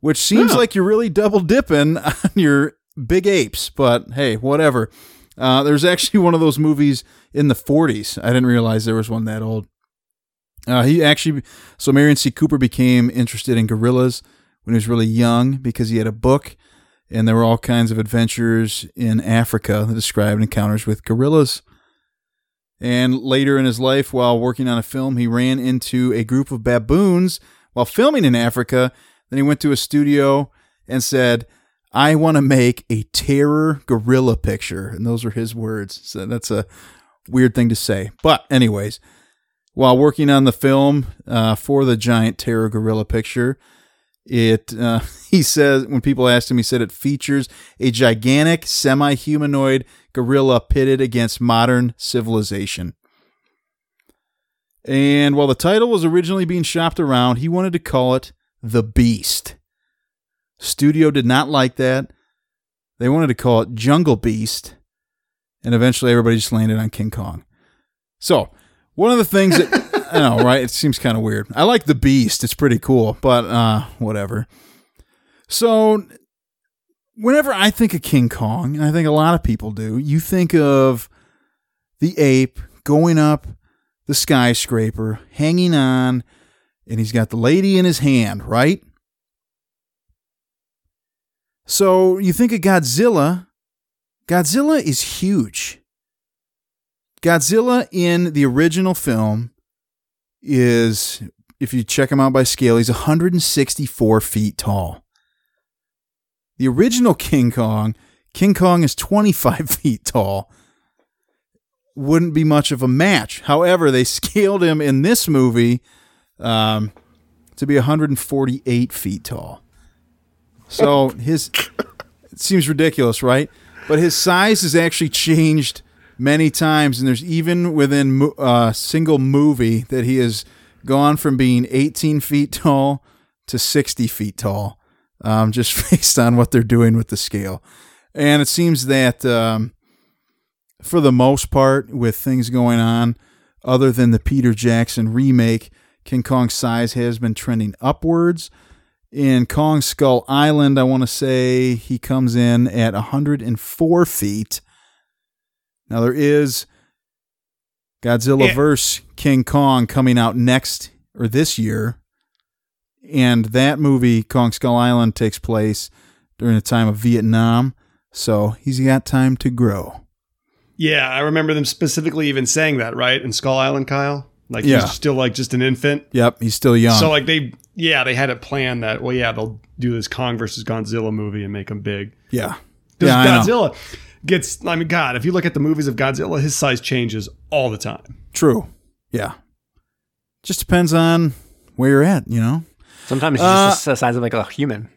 which seems Huh. like you're really double dipping on your big apes, but hey, whatever. Uh, there's actually one of those movies in the 40s. I didn't realize there was one that old. Uh, he actually, so Merian C. Cooper became interested in gorillas when he was really young because he had a book and there were all kinds of adventures in Africa that described encounters with gorillas. And later in his life, while working on a film, he ran into a group of baboons while filming in Africa. Then he went to a studio and said, I want to make a terror gorilla picture. And those are his words. So that's a weird thing to say. But, anyways, while working on the film uh, for the giant terror gorilla picture, it uh, he says when people asked him, he said it features a gigantic semi-humanoid gorilla pitted against modern civilization. And while the title was originally being shopped around, he wanted to call it The Beast. Studio did not like that. They wanted to call it Jungle Beast. And eventually everybody just landed on King Kong. So, one of the things that I know, right? It seems kind of weird. I like the Beast. It's pretty cool, but uh whatever. So, whenever I think of King Kong, and I think a lot of people do, you think of the ape going up the skyscraper, hanging on, and he's got the lady in his hand, right? So you think of Godzilla. Godzilla is huge. Godzilla in the original film is, if you check him out by scale, he's 164 feet tall. The original King Kong, King Kong is 25 feet tall. Wouldn't be much of a match. However, they scaled him in this movie um, to be 148 feet tall. So his it seems ridiculous, right? But his size has actually changed many times, and there's even within a uh, single movie that he has gone from being 18 feet tall to 60 feet tall, um, just based on what they're doing with the scale. And it seems that um, for the most part, with things going on, other than the Peter Jackson remake, King Kong's size has been trending upwards. In Kong Skull Island, I want to say he comes in at 104 feet. Now there is Godzilla Yeah. vs. King Kong coming out next or this year. And that movie, Kong Skull Island, takes place during the time of Vietnam. So he's got time to grow. Yeah, I remember them specifically even saying that, right? In Skull Island, Kyle? Like Yeah. he's still like just an infant. Yep, he's still young. So like they yeah, they had it planned that well, yeah, they'll do this Kong versus Godzilla movie and make him big. Yeah. Because Yeah. Godzilla gets. I mean, God, if you look at the movies of Godzilla, his size changes all the time. True. Yeah. Just depends on where you're at, you know? Sometimes he's Uh, just the size of like a human.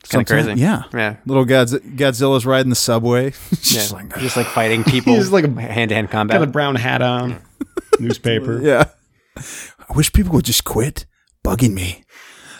It's kind of crazy. Yeah. Yeah. Little Godz- Godzilla's riding the subway. Yeah. Just like, just like fighting people. He's like a- hand to hand combat. Got a brown hat on, newspaper. yeah. I wish people would just quit bugging me.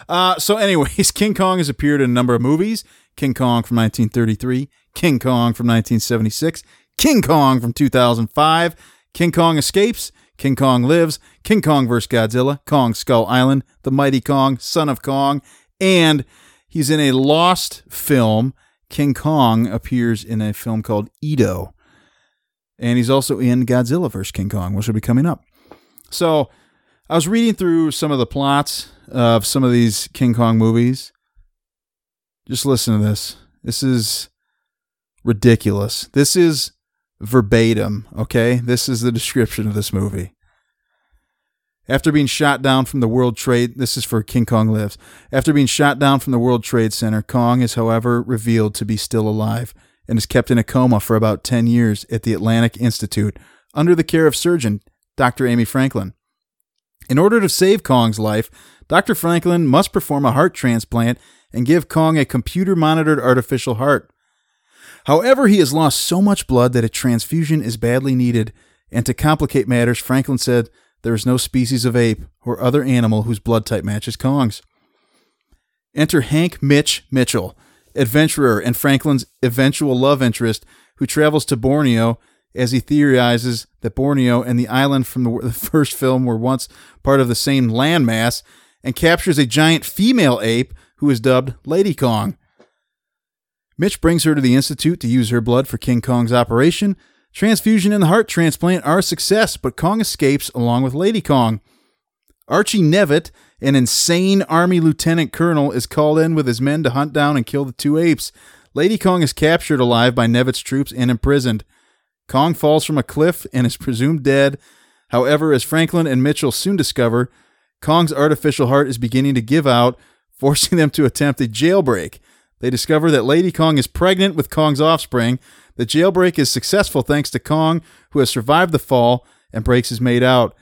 Uh, so, anyways, King Kong has appeared in a number of movies King Kong from 1933, King Kong from 1976, King Kong from 2005, King Kong Escapes, King Kong Lives, King Kong vs. Godzilla, Kong Skull Island, The Mighty Kong, Son of Kong, and he's in a lost film. King Kong appears in a film called Edo. And he's also in Godzilla vs. King Kong, which will be coming up. So I was reading through some of the plots of some of these King Kong movies. Just listen to this. This is ridiculous. This is verbatim, okay? This is the description of this movie. After being shot down from the World Trade, this is for King Kong Lives. After being shot down from the World Trade Center, Kong is, however, revealed to be still alive and is kept in a coma for about 10 years at the Atlantic Institute under the care of surgeon Dr. Amy Franklin. In order to save Kong's life, Dr. Franklin must perform a heart transplant and give Kong a computer monitored artificial heart. However, he has lost so much blood that a transfusion is badly needed, and to complicate matters, Franklin said there is no species of ape or other animal whose blood type matches Kong's. Enter Hank Mitch Mitchell, adventurer and Franklin's eventual love interest, who travels to Borneo as he theorizes that Borneo and the island from the, first film were once part of the same landmass, and captures a giant female ape who is dubbed Lady Kong. Mitch brings her to the Institute to use her blood for King Kong's operation. Transfusion and the heart transplant are a success, but Kong escapes along with Lady Kong. Archie Nevitt, an insane Army lieutenant colonel, is called in with his men to hunt down and kill the two apes. Lady Kong is captured alive by Nevitt's troops and imprisoned. Kong falls from a cliff and is presumed dead. However, as Franklin and Mitchell soon discover, Kong's artificial heart is beginning to give out, forcing them to attempt a jailbreak. They discover that Lady Kong is pregnant with Kong's offspring. The jailbreak is successful thanks to Kong, who has survived the fall and breaks his mate out.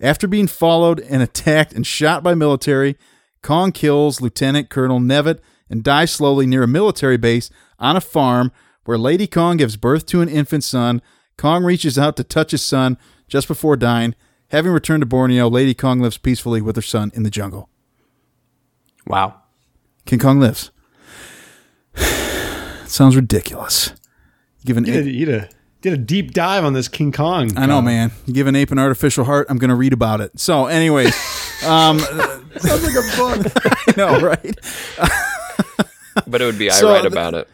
After being followed and attacked and shot by military, Kong kills Lieutenant Colonel Nevitt and dies slowly near a military base on a farm where Lady Kong gives birth to an infant son. Kong reaches out to touch his son just before dying. Having returned to Borneo, Lady Kong lives peacefully with her son in the jungle. wow. King Kong lives. Sounds ridiculous. You give an You did, ape, you did, a, did a deep dive on this King Kong. I know, man. You give an ape an artificial heart. I'm going to read about it. So, anyways, um, Sounds like a book. I know, right? But it would be I So write about it.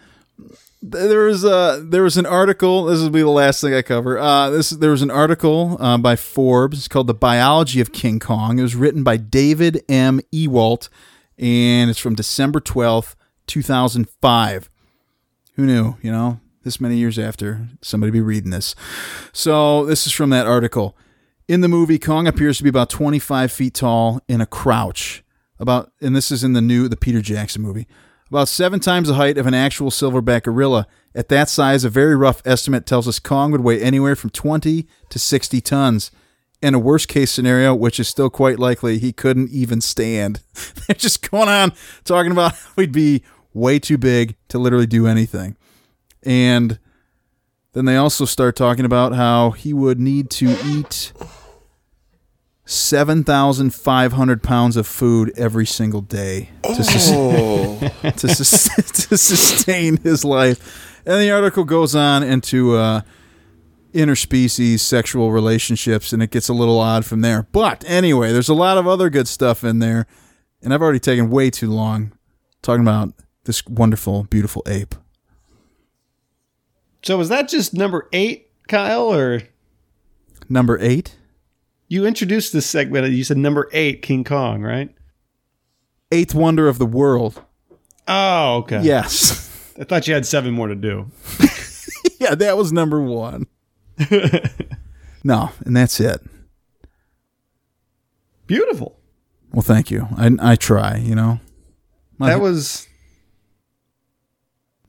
there was uh there was an article. This will be the last thing I cover. Uh, this there was an article uh, by Forbes called "The Biology of King Kong." It was written by David M. Ewalt, and it's from December twelfth, two thousand five. Who knew? You know, this many years after somebody be reading this. So this is from that article. In the movie, Kong appears to be about 25 feet tall in a crouch. About, and this is in the new, the Peter Jackson movie. About seven times the height of an actual silverback gorilla. At that size, a very rough estimate tells us Kong would weigh anywhere from 20 to 60 tons. In a worst case scenario, which is still quite likely, he couldn't even stand. They're just going on talking about how he'd be way too big to literally do anything. And then they also start talking about how he would need to eat 7,500 pounds of food every single day to, sus- to, sus- to sustain his life. And the article goes on into uh, interspecies sexual relationships, and it gets a little odd from there. But anyway, there's a lot of other good stuff in there. And I've already taken way too long talking about this wonderful, beautiful ape. So was that just number eight, Kyle, or Number eight, you introduced this segment? You said number eight, King Kong, right? eighth wonder of the world. Oh, okay. Yes. I thought you had seven more to do. yeah, that was number one. no, and that's it. Beautiful. Well, thank you. I I try. You know. My- That was.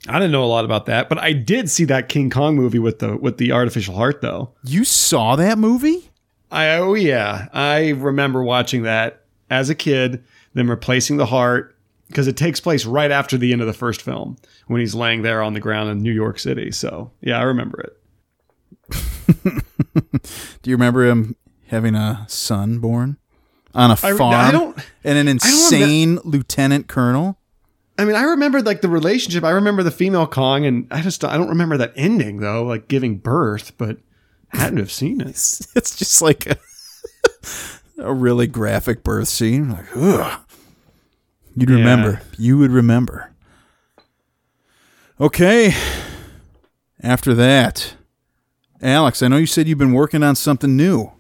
I didn't know a lot about that, but I did see that King Kong movie with the with the artificial heart though. You saw that movie? I oh yeah, I remember watching that as a kid. then replacing the heart because it takes place right after the end of the first film when he's laying there on the ground in New York City. So yeah, I remember it. Do you remember him having a son born on a farm I don't- and an insane lieutenant colonel? I mean, I remember like the relationship. I remember the female Kong, and I just I don't remember that ending though, like giving birth. But I hadn't have seen it. It's just like a, a really graphic birth scene. Like, ugh. You'd Yeah. remember. You would remember. Okay. After that, Alex, I know you said you've been working on something new.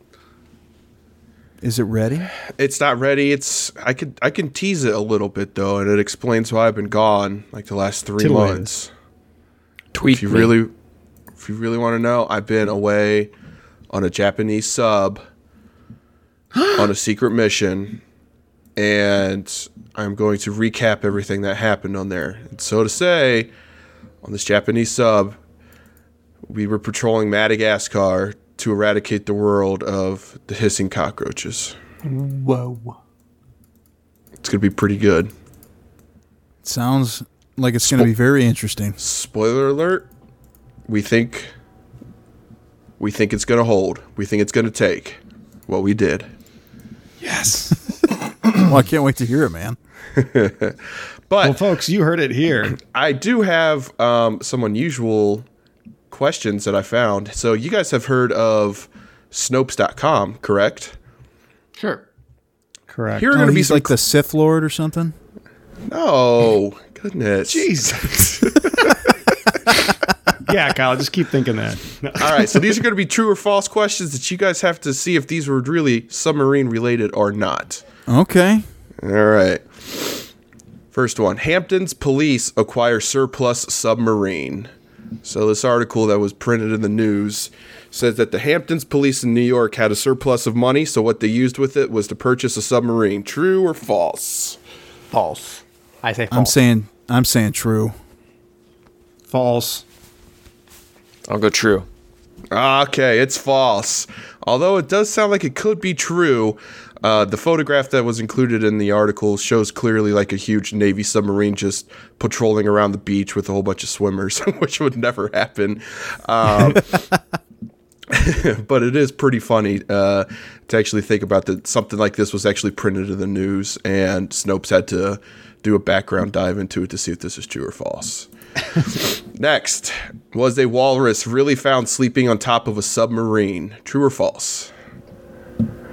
Is it ready? It's not ready. It's I could I can tease it a little bit though, and it explains why I've been gone like the last three months. Tweet If you me. really, if you really want to know, I've been away on a Japanese sub on a secret mission, and I'm going to recap everything that happened on there. And so to say, on this Japanese sub, we were patrolling Madagascar to eradicate the world of the hissing cockroaches. Whoa. It's gonna be pretty good. Sounds like it's going to be very interesting. spoiler alert we think we think it's going to hold we think it's going to take what we did Yes. Well, I can't wait to hear it, man. but well, folks, you heard it here. i do have um, some unusual questions that i found so you guys have heard of snopes.com correct Sure. Correct. here are Oh, going to be he's some like the Sith Lord or something. oh goodness Jesus. yeah, Kyle, just keep thinking that. all right so these are going to be true or false questions that you guys have to see if these were really submarine related or not Okay. All right. First one Hamptons police acquire surplus submarine. So, this article that was printed in the news says that the Hamptons police in New York had a surplus of money, so what they used with it was to purchase a submarine. True or false? False. I say false. I'm saying I'm saying true. False. I'll go true. Okay, it's false. Although it does sound like it could be true, uh, the photograph that was included in the article shows clearly like a huge Navy submarine just patrolling around the beach with a whole bunch of swimmers, which would never happen. Um, but it is pretty funny uh, to actually think about that something like this was actually printed in the news, and Snopes had to do a background dive into it to see if this is true or false. Next, was a walrus really found sleeping on top of a submarine? True or false?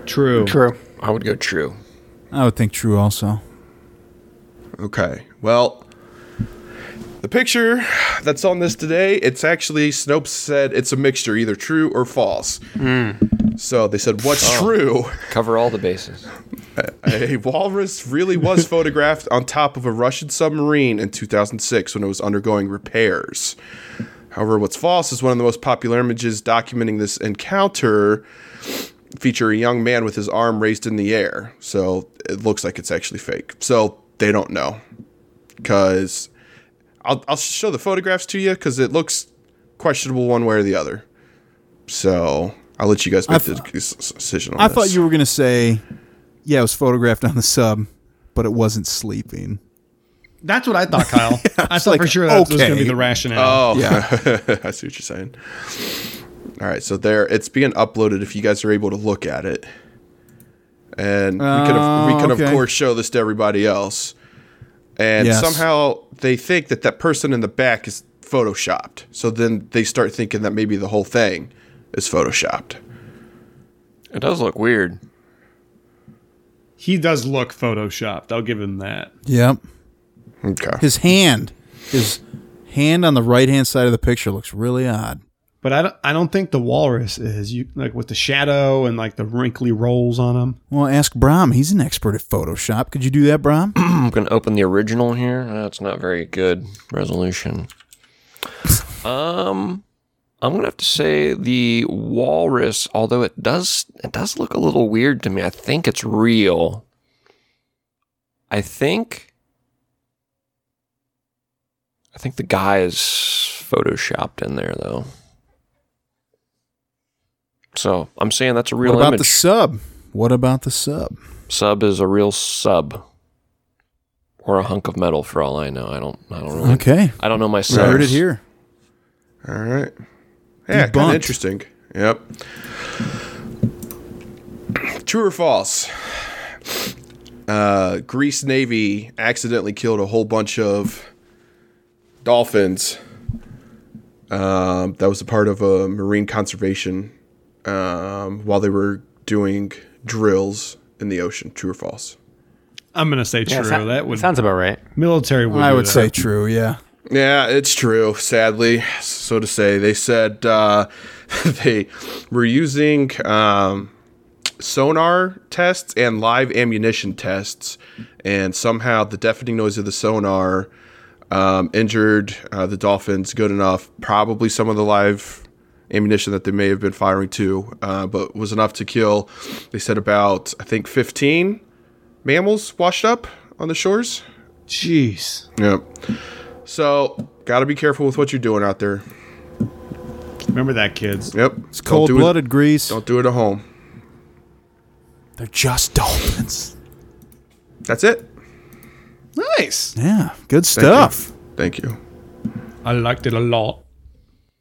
True. True. I would go true. I would think true also. Okay. Well, the picture that's on this today, it's actually Snopes said it's a mixture, either true or false. Hmm. So they said, "What's oh. true?" Cover all the bases. A walrus really was photographed on top of a Russian submarine in 2006 when it was undergoing repairs. However, what's false is one of the most popular images documenting this encounter feature a young man with his arm raised in the air. So it looks like it's actually fake. So they don't know. Because I'll, I'll show the photographs to you because it looks questionable one way or the other. So I'll let you guys make the decision on I this. thought you were going to say, yeah, it was photographed on the sub, but it wasn't sleeping. That's what I thought, Kyle. I thought like, for sure that was going to be the rationale. Oh, Yeah. I see what you're saying. All right, so there, it's being uploaded. If you guys are able to look at it, and we can, of, we Oh, can of oh, course show this to everybody else. And Yes. somehow they think that that person in the back is photoshopped. So then they start thinking that maybe the whole thing is photoshopped. It does look weird. He does look photoshopped. I'll give him that. Yep. Okay. His hand, his hand on the right hand side of the picture looks really odd. But I don't, I don't think the walrus is you like with the shadow and like the wrinkly rolls on him. Well, ask Brom. He's an expert at Photoshop. Could you do that, Brom? I'm going to open the original here. That's not very good resolution. um, I'm going to have to say the walrus, although it does it does look a little weird to me. I think it's real. I think I think the guy is photoshopped in there though. So I'm saying that's a real what about image. the sub? What about the sub? sub is a real sub. Or a hunk of metal for all I know. I don't I don't really Okay. I don't know my I subs. heard it here. All right. Yeah, kind of interesting. Yep. True or false? Uh, Greece Navy accidentally killed a whole bunch of dolphins. Um, that was a part of a marine conservation um, while they were doing drills in the ocean. True or false? I'm gonna say true. Yeah, sou- that would sounds about right. military would. I would that. say true. Yeah. Yeah, it's true. Sadly, so to say, they said uh, they were using um, sonar tests and live ammunition tests, and somehow the deafening noise of the sonar um, injured uh, the dolphins good enough. Probably some of the live ammunition that they may have been firing too, uh, but was enough to kill. They said about I think 15 mammals washed up on the shores. Jeez. Yep. So, got to be careful with what you're doing out there. Remember that, kids. Yep. It's cold blooded grease. Don't do it at home. They're just dolphins. That's it. Nice. Yeah. Good Thank you. stuff. Thank you. I liked it a lot.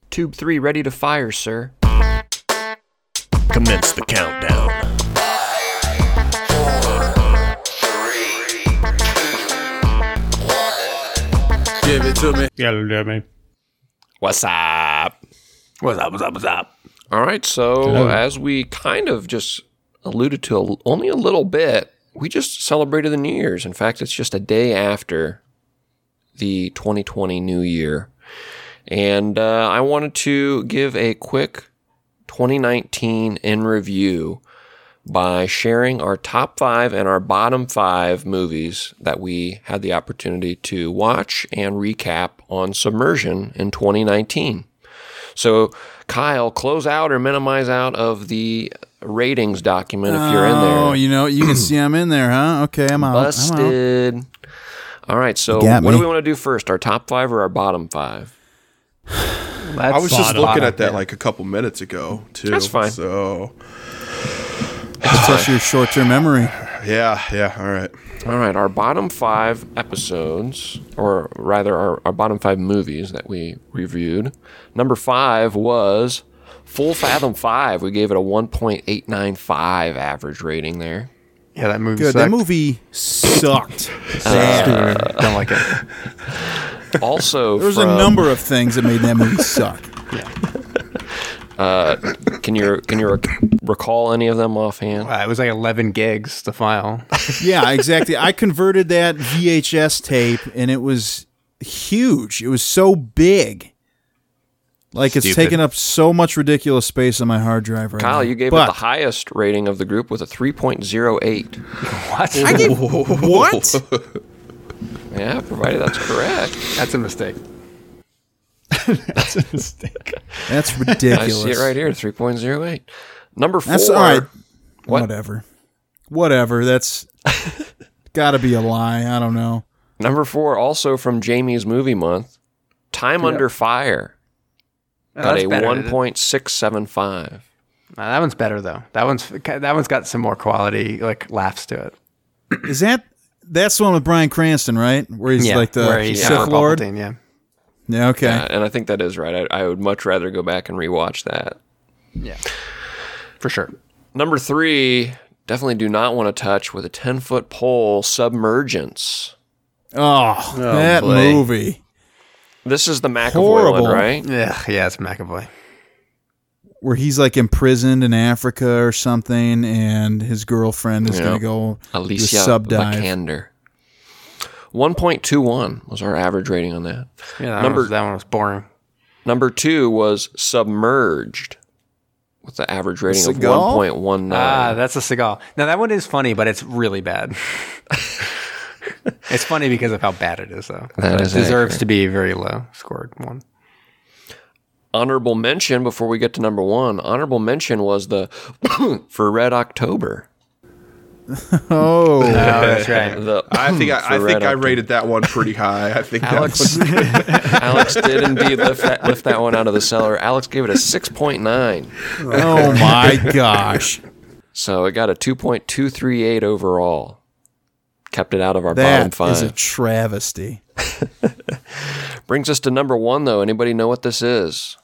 Tube three ready to fire, sir. Commence the countdown. To me. Yeah, me. What's up? What's up? What's up? What's up? All right. So, Hello. as we kind of just alluded to a, only a little bit, we just celebrated the New Year's. In fact, it's just a day after the 2020 New Year. And uh, I wanted to give a quick 2019 in review by sharing our top five and our bottom five movies that we had the opportunity to watch and recap on Submersion in 2019. So, Kyle, close out or minimize out of the ratings document if you're in there. Oh, you know, you can see I'm in there, huh? Okay, I'm out. I'm out. Busted. All right, so You got what do we want to do first? Our top five or our bottom five? I was just looking at that like a couple minutes ago, too. That's fine. So, Test your short term memory. yeah, yeah. All right. All right, our bottom five episodes, or rather, our, our bottom five movies that we reviewed. Number five was Full Fathom 5. We gave it a 1.895 average rating there. Yeah, that movie. Good. That movie sucked. Stupid. Uh, Don't like it. Also, There was a number of things that made that movie suck. Can you can you rec- recall any of them offhand? Uh, it was like 11 gigs to file. Yeah, exactly. I converted that VHS tape and it was huge. It was so big. Like it's taken up so much ridiculous space on my hard drive right now. Kyle, you gave but it the highest rating of the group with a 3.08. what? I gave what? Yeah, provided that's correct. That's a mistake. That's a mistake. That's I see it right here, 3.08. Number four. That's all right. What? Whatever. Whatever. That's got to be a lie. I don't know. Number four, also from Jamie's movie month, Time Under Fire. Got a 1.675. Uh, that one's better though. That one's that one's got some more quality like laughs to it. Is that that's the one with Bryan Cranston, right? Where he's like the where he's Sith Lord. Yeah. Yeah. Okay. Yeah, and I think that is right. I, I would much rather go back and rewatch that. Yeah. For sure. Number three, definitely do not want to touch with a 10 foot pole, Submergence. Ah, oh, that boy. movie. This is the McAvoy Horrible. one, right? Yeah, yeah, it's McAvoy. Where he's like imprisoned in Africa or something, and his girlfriend is Yeah. going to go Alicia sub. Vikander. 1.21 was our average rating on that. Yeah, that, Number- was, that one was boring. Number two was Submerged with the average rating of 1.19. Ah, that's a Seagal. Now that one is funny, but it's really bad. it's funny because of how bad it is, though. That So is it deserves accurate. to be a very low scored one. honorable mention before we get to number one. Honorable mention was the for Red October. Oh, Oh, that's right. The, I think I, I think Red I Upton. rated that one pretty high. I think Alex, Alex did indeed lift that, lift that one out of the cellar. Alex gave it a 6.9. oh my gosh. So it got a 2.238 overall. Kept it out of our bottom That five. is a travesty. Brings us to number one, though. Anybody know what this is?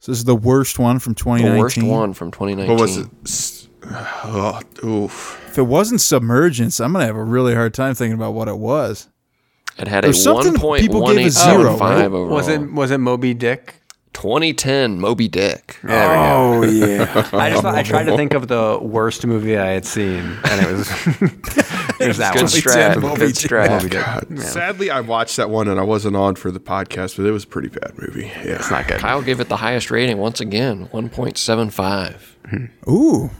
So this is the worst one from The 2019. worst one from 2019. what was it? S- Oh, oof. If it wasn't Submergence, I'm gonna have a really hard time thinking about what it was. It had a There's something people gave a oh, zero, 1.1875 right? overall. Was it was it Moby Dick? 2010 Moby Dick? Oh yeah. I just thought, I tried to think of the worst movie I had seen, and it was it was that Good one. strat. Moby Good strat. Moby Dick. Sadly, I watched that one and I wasn't on for the podcast, but it was a pretty bad movie. Yeah, It's not good. Kyle gave it the highest rating once again, 1.75. Ooh,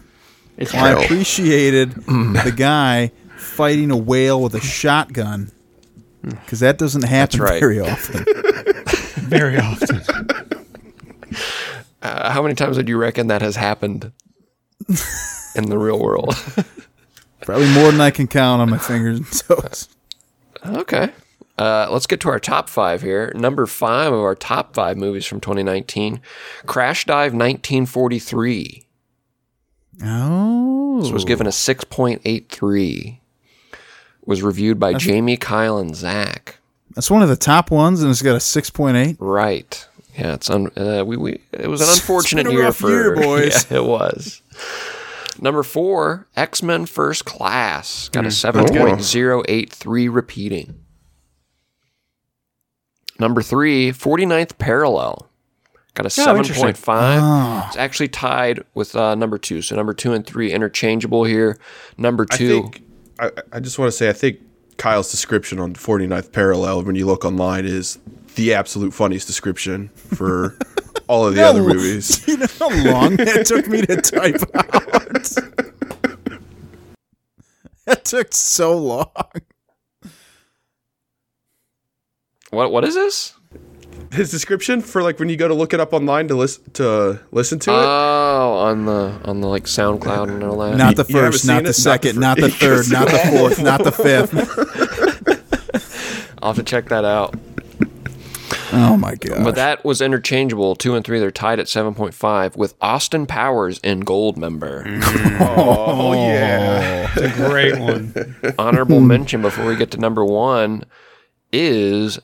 It's I Kyle. appreciated the guy fighting a whale with a shotgun because that doesn't happen right. very often. Very often. Uh, how many times would you reckon that has happened in the real world? Probably more than I can count on my fingers and toes. Okay. Uh, let's get to our top five here. Number five of our top five movies from 2019 Crash Dive 1943. Oh, This was given a 6.83. Was reviewed by Jamie, Kyle, and Zach. that's one of the top ones, and it's got a six point eight. Right. Yeah, it's un- uh, we, we it was an unfortunate year for year, boys. Yeah, it was. Number four, X Men First Class got a Hmm. seven point zero eight three repeating. Number three, 49th Parallel got a seven interesting. point five. Oh. It's actually tied with uh, number two. So number two and three interchangeable here. Number I two, think I, I just want to say I think Kyle's description on 49th parallel when you look online is the absolute funniest description for all of the other movies. Do you know how long that took me to type out? that took so long. what what is this? His description for like when you go to look it up online to listen to listen to it. Oh, on the on the like SoundCloud and all that. Not the You haven't first, not it? the Not the second, fir- not the third, not the fourth, not the fifth. I'll have to check that out. Oh my god! But that was interchangeable. Two and three, they're tied at 7.5 with Austin Powers in Goldmember. Mm. Oh, oh yeah. It's a great one. Honorable mention before we get to number one is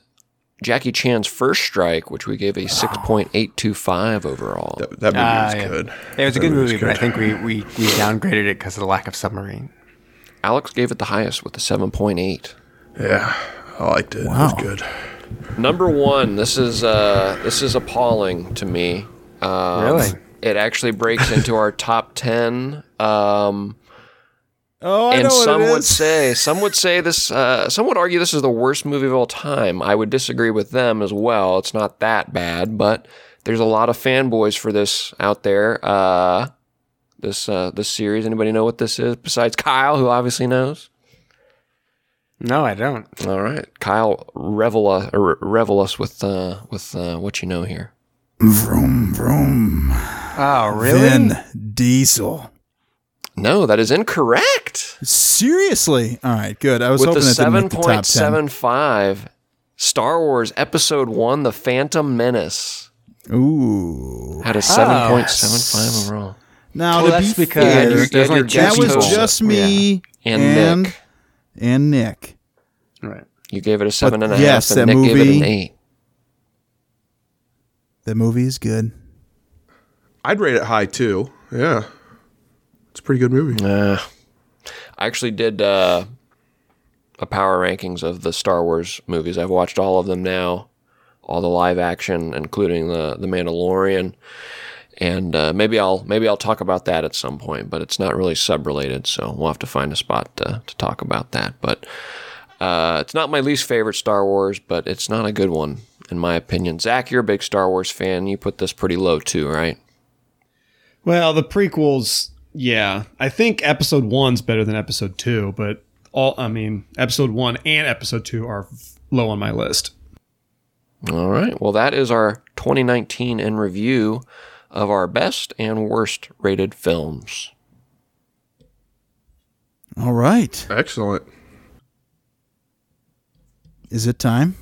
Jackie Chan's First Strike, which we gave a 6.825 overall. That, that movie Ah, was yeah. good. It was a good movie, was but I think we, we, we downgraded it because of the lack of submarine. Alex gave it the highest with a 7.8. Yeah, I liked it. Wow. It was good. Number one, this is uh, this is appalling to me. Um, Really? It actually breaks into our top 10. Um, oh, I and know what some it would is. say some would say this uh, some would argue this is the worst movie of all time i would disagree with them as well it's not that bad but there's a lot of fanboys for this out there uh, this uh, this series anybody know what this is besides kyle who obviously knows No, I don't. all right kyle revel, uh, or revel us with uh, with uh, what you know here Vroom vroom. Oh, really? Vin Diesel. No that is incorrect Seriously? All right, good. I was with hoping the that didn't make the top ten. 7.75 star wars episode 1 the phantom menace Ooh. had a 7.75 overall Now Well, to that's be because fair, you there's, had there's your only guess that was just me And and Nick. and Nick. Right. You gave it a seven and a half, yes, and that Nick gave it an movie- eight. The movie is good. I'd rate it high too. Yeah, it's a pretty good movie. Uh, I actually did uh, a power rankings of the Star Wars movies. I've watched all of them now, all the live action, including the the Mandalorian. And uh, maybe I'll maybe I'll talk about that at some point, but it's not really sub related, so we'll have to find a spot to, to talk about that. But uh, it's not my least favorite Star Wars, but it's not a good one in my opinion. Zach, you're a big Star Wars fan. You put this pretty low too, right? Well, the prequels, yeah. I think episode one's better than episode two, but all I mean, episode one and episode two are low on my list. All right. Well, that is our 2019 in review of our best and worst rated films. All right. Excellent. Is it time?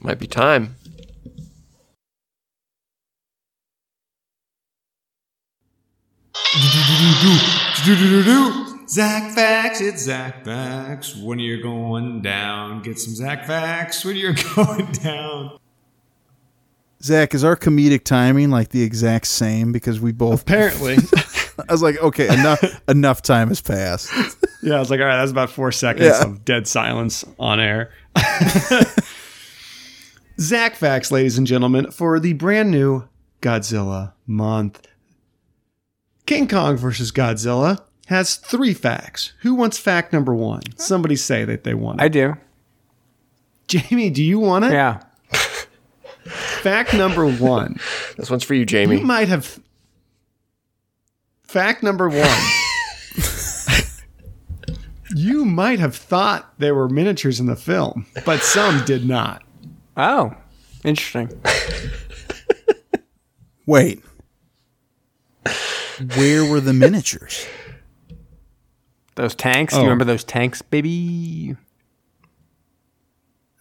Might be time. Zach Facts, it's Zach Facts. When you're going down, get some Zach Facts when you're going down. Zach, is our comedic timing like the exact same? Because we both. Apparently. I was like, okay, enough. enough time has passed. yeah, I was like, all right, that's about four seconds Yeah. of dead silence on air. Zach Facts, ladies and gentlemen, for the brand new Godzilla month. King Kong versus Godzilla has three facts. Who wants fact number one? Somebody say that they want it. I do. Jamie, do you want it? Yeah. Fact number one. This one's for you, Jamie. You might have. Fact number one. you might have thought there were miniatures in the film, but some did not. Oh, interesting. Wait. Where were the miniatures? Those tanks. Do Oh. you remember those tanks, baby?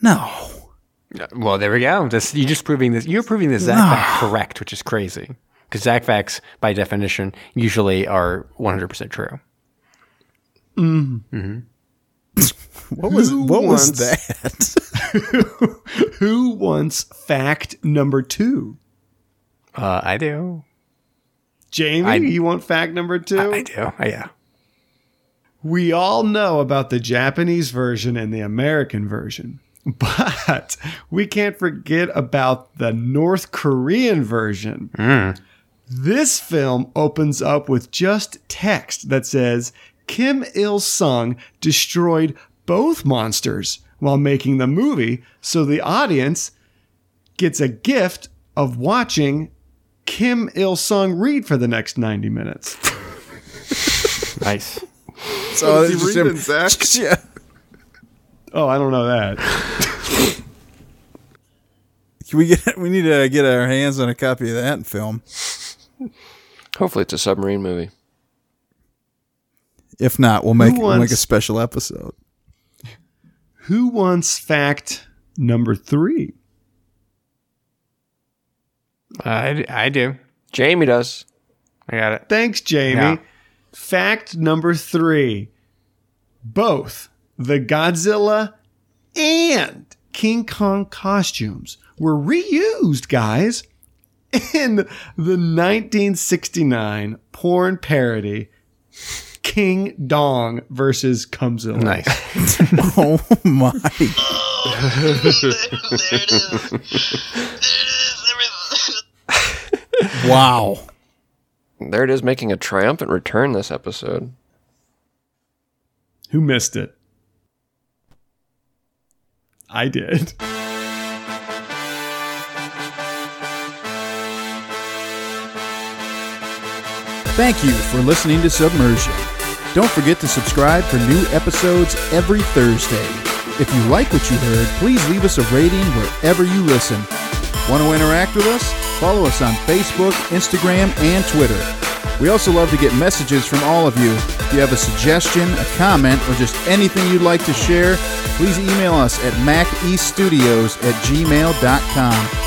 No. Well, there we go. This, you're just proving this. You're proving this Zach fact correct, which is crazy. Because Zach facts, by definition, usually are 100% true. What was Who what was wants- that? Who wants fact number two? Uh, I do. Jamie, I- you want fact number two? I, I do. Uh, yeah. we all know about the Japanese version and the American version, but we can't forget about the North Korean version. This film opens up with just text that says Kim Il sung destroyed both monsters while making the movie, so the audience gets a gift of watching Kim Il sung read for the next 90 minutes. Nice. So is he it's just reading, him- Zach? Yeah. Oh, I don't know that. Can we get we need to get our hands on a copy of that film. Hopefully, it's a submarine movie. If not, we'll make Who we'll make a special episode. Who wants fact number three? I, I do. Jamie does. I got it. Thanks, Jamie. Yeah. Fact number three both the Godzilla and King Kong costumes were reused, guys, in the 1969 porn parody King Dong versus Cumzilla. Nice. Oh my! Wow. There it is, making a triumphant return this episode. Who missed it? I did. Thank you for listening to Submersion. Don't forget to subscribe for new episodes every Thursday. If you like what you heard, please leave us a rating wherever you listen. Want to interact with us? Follow us on Facebook, Instagram, and Twitter. We also love to get messages from all of you. If you have a suggestion, a comment, or just anything you'd like to share, please email us at macestudios at gmail.com.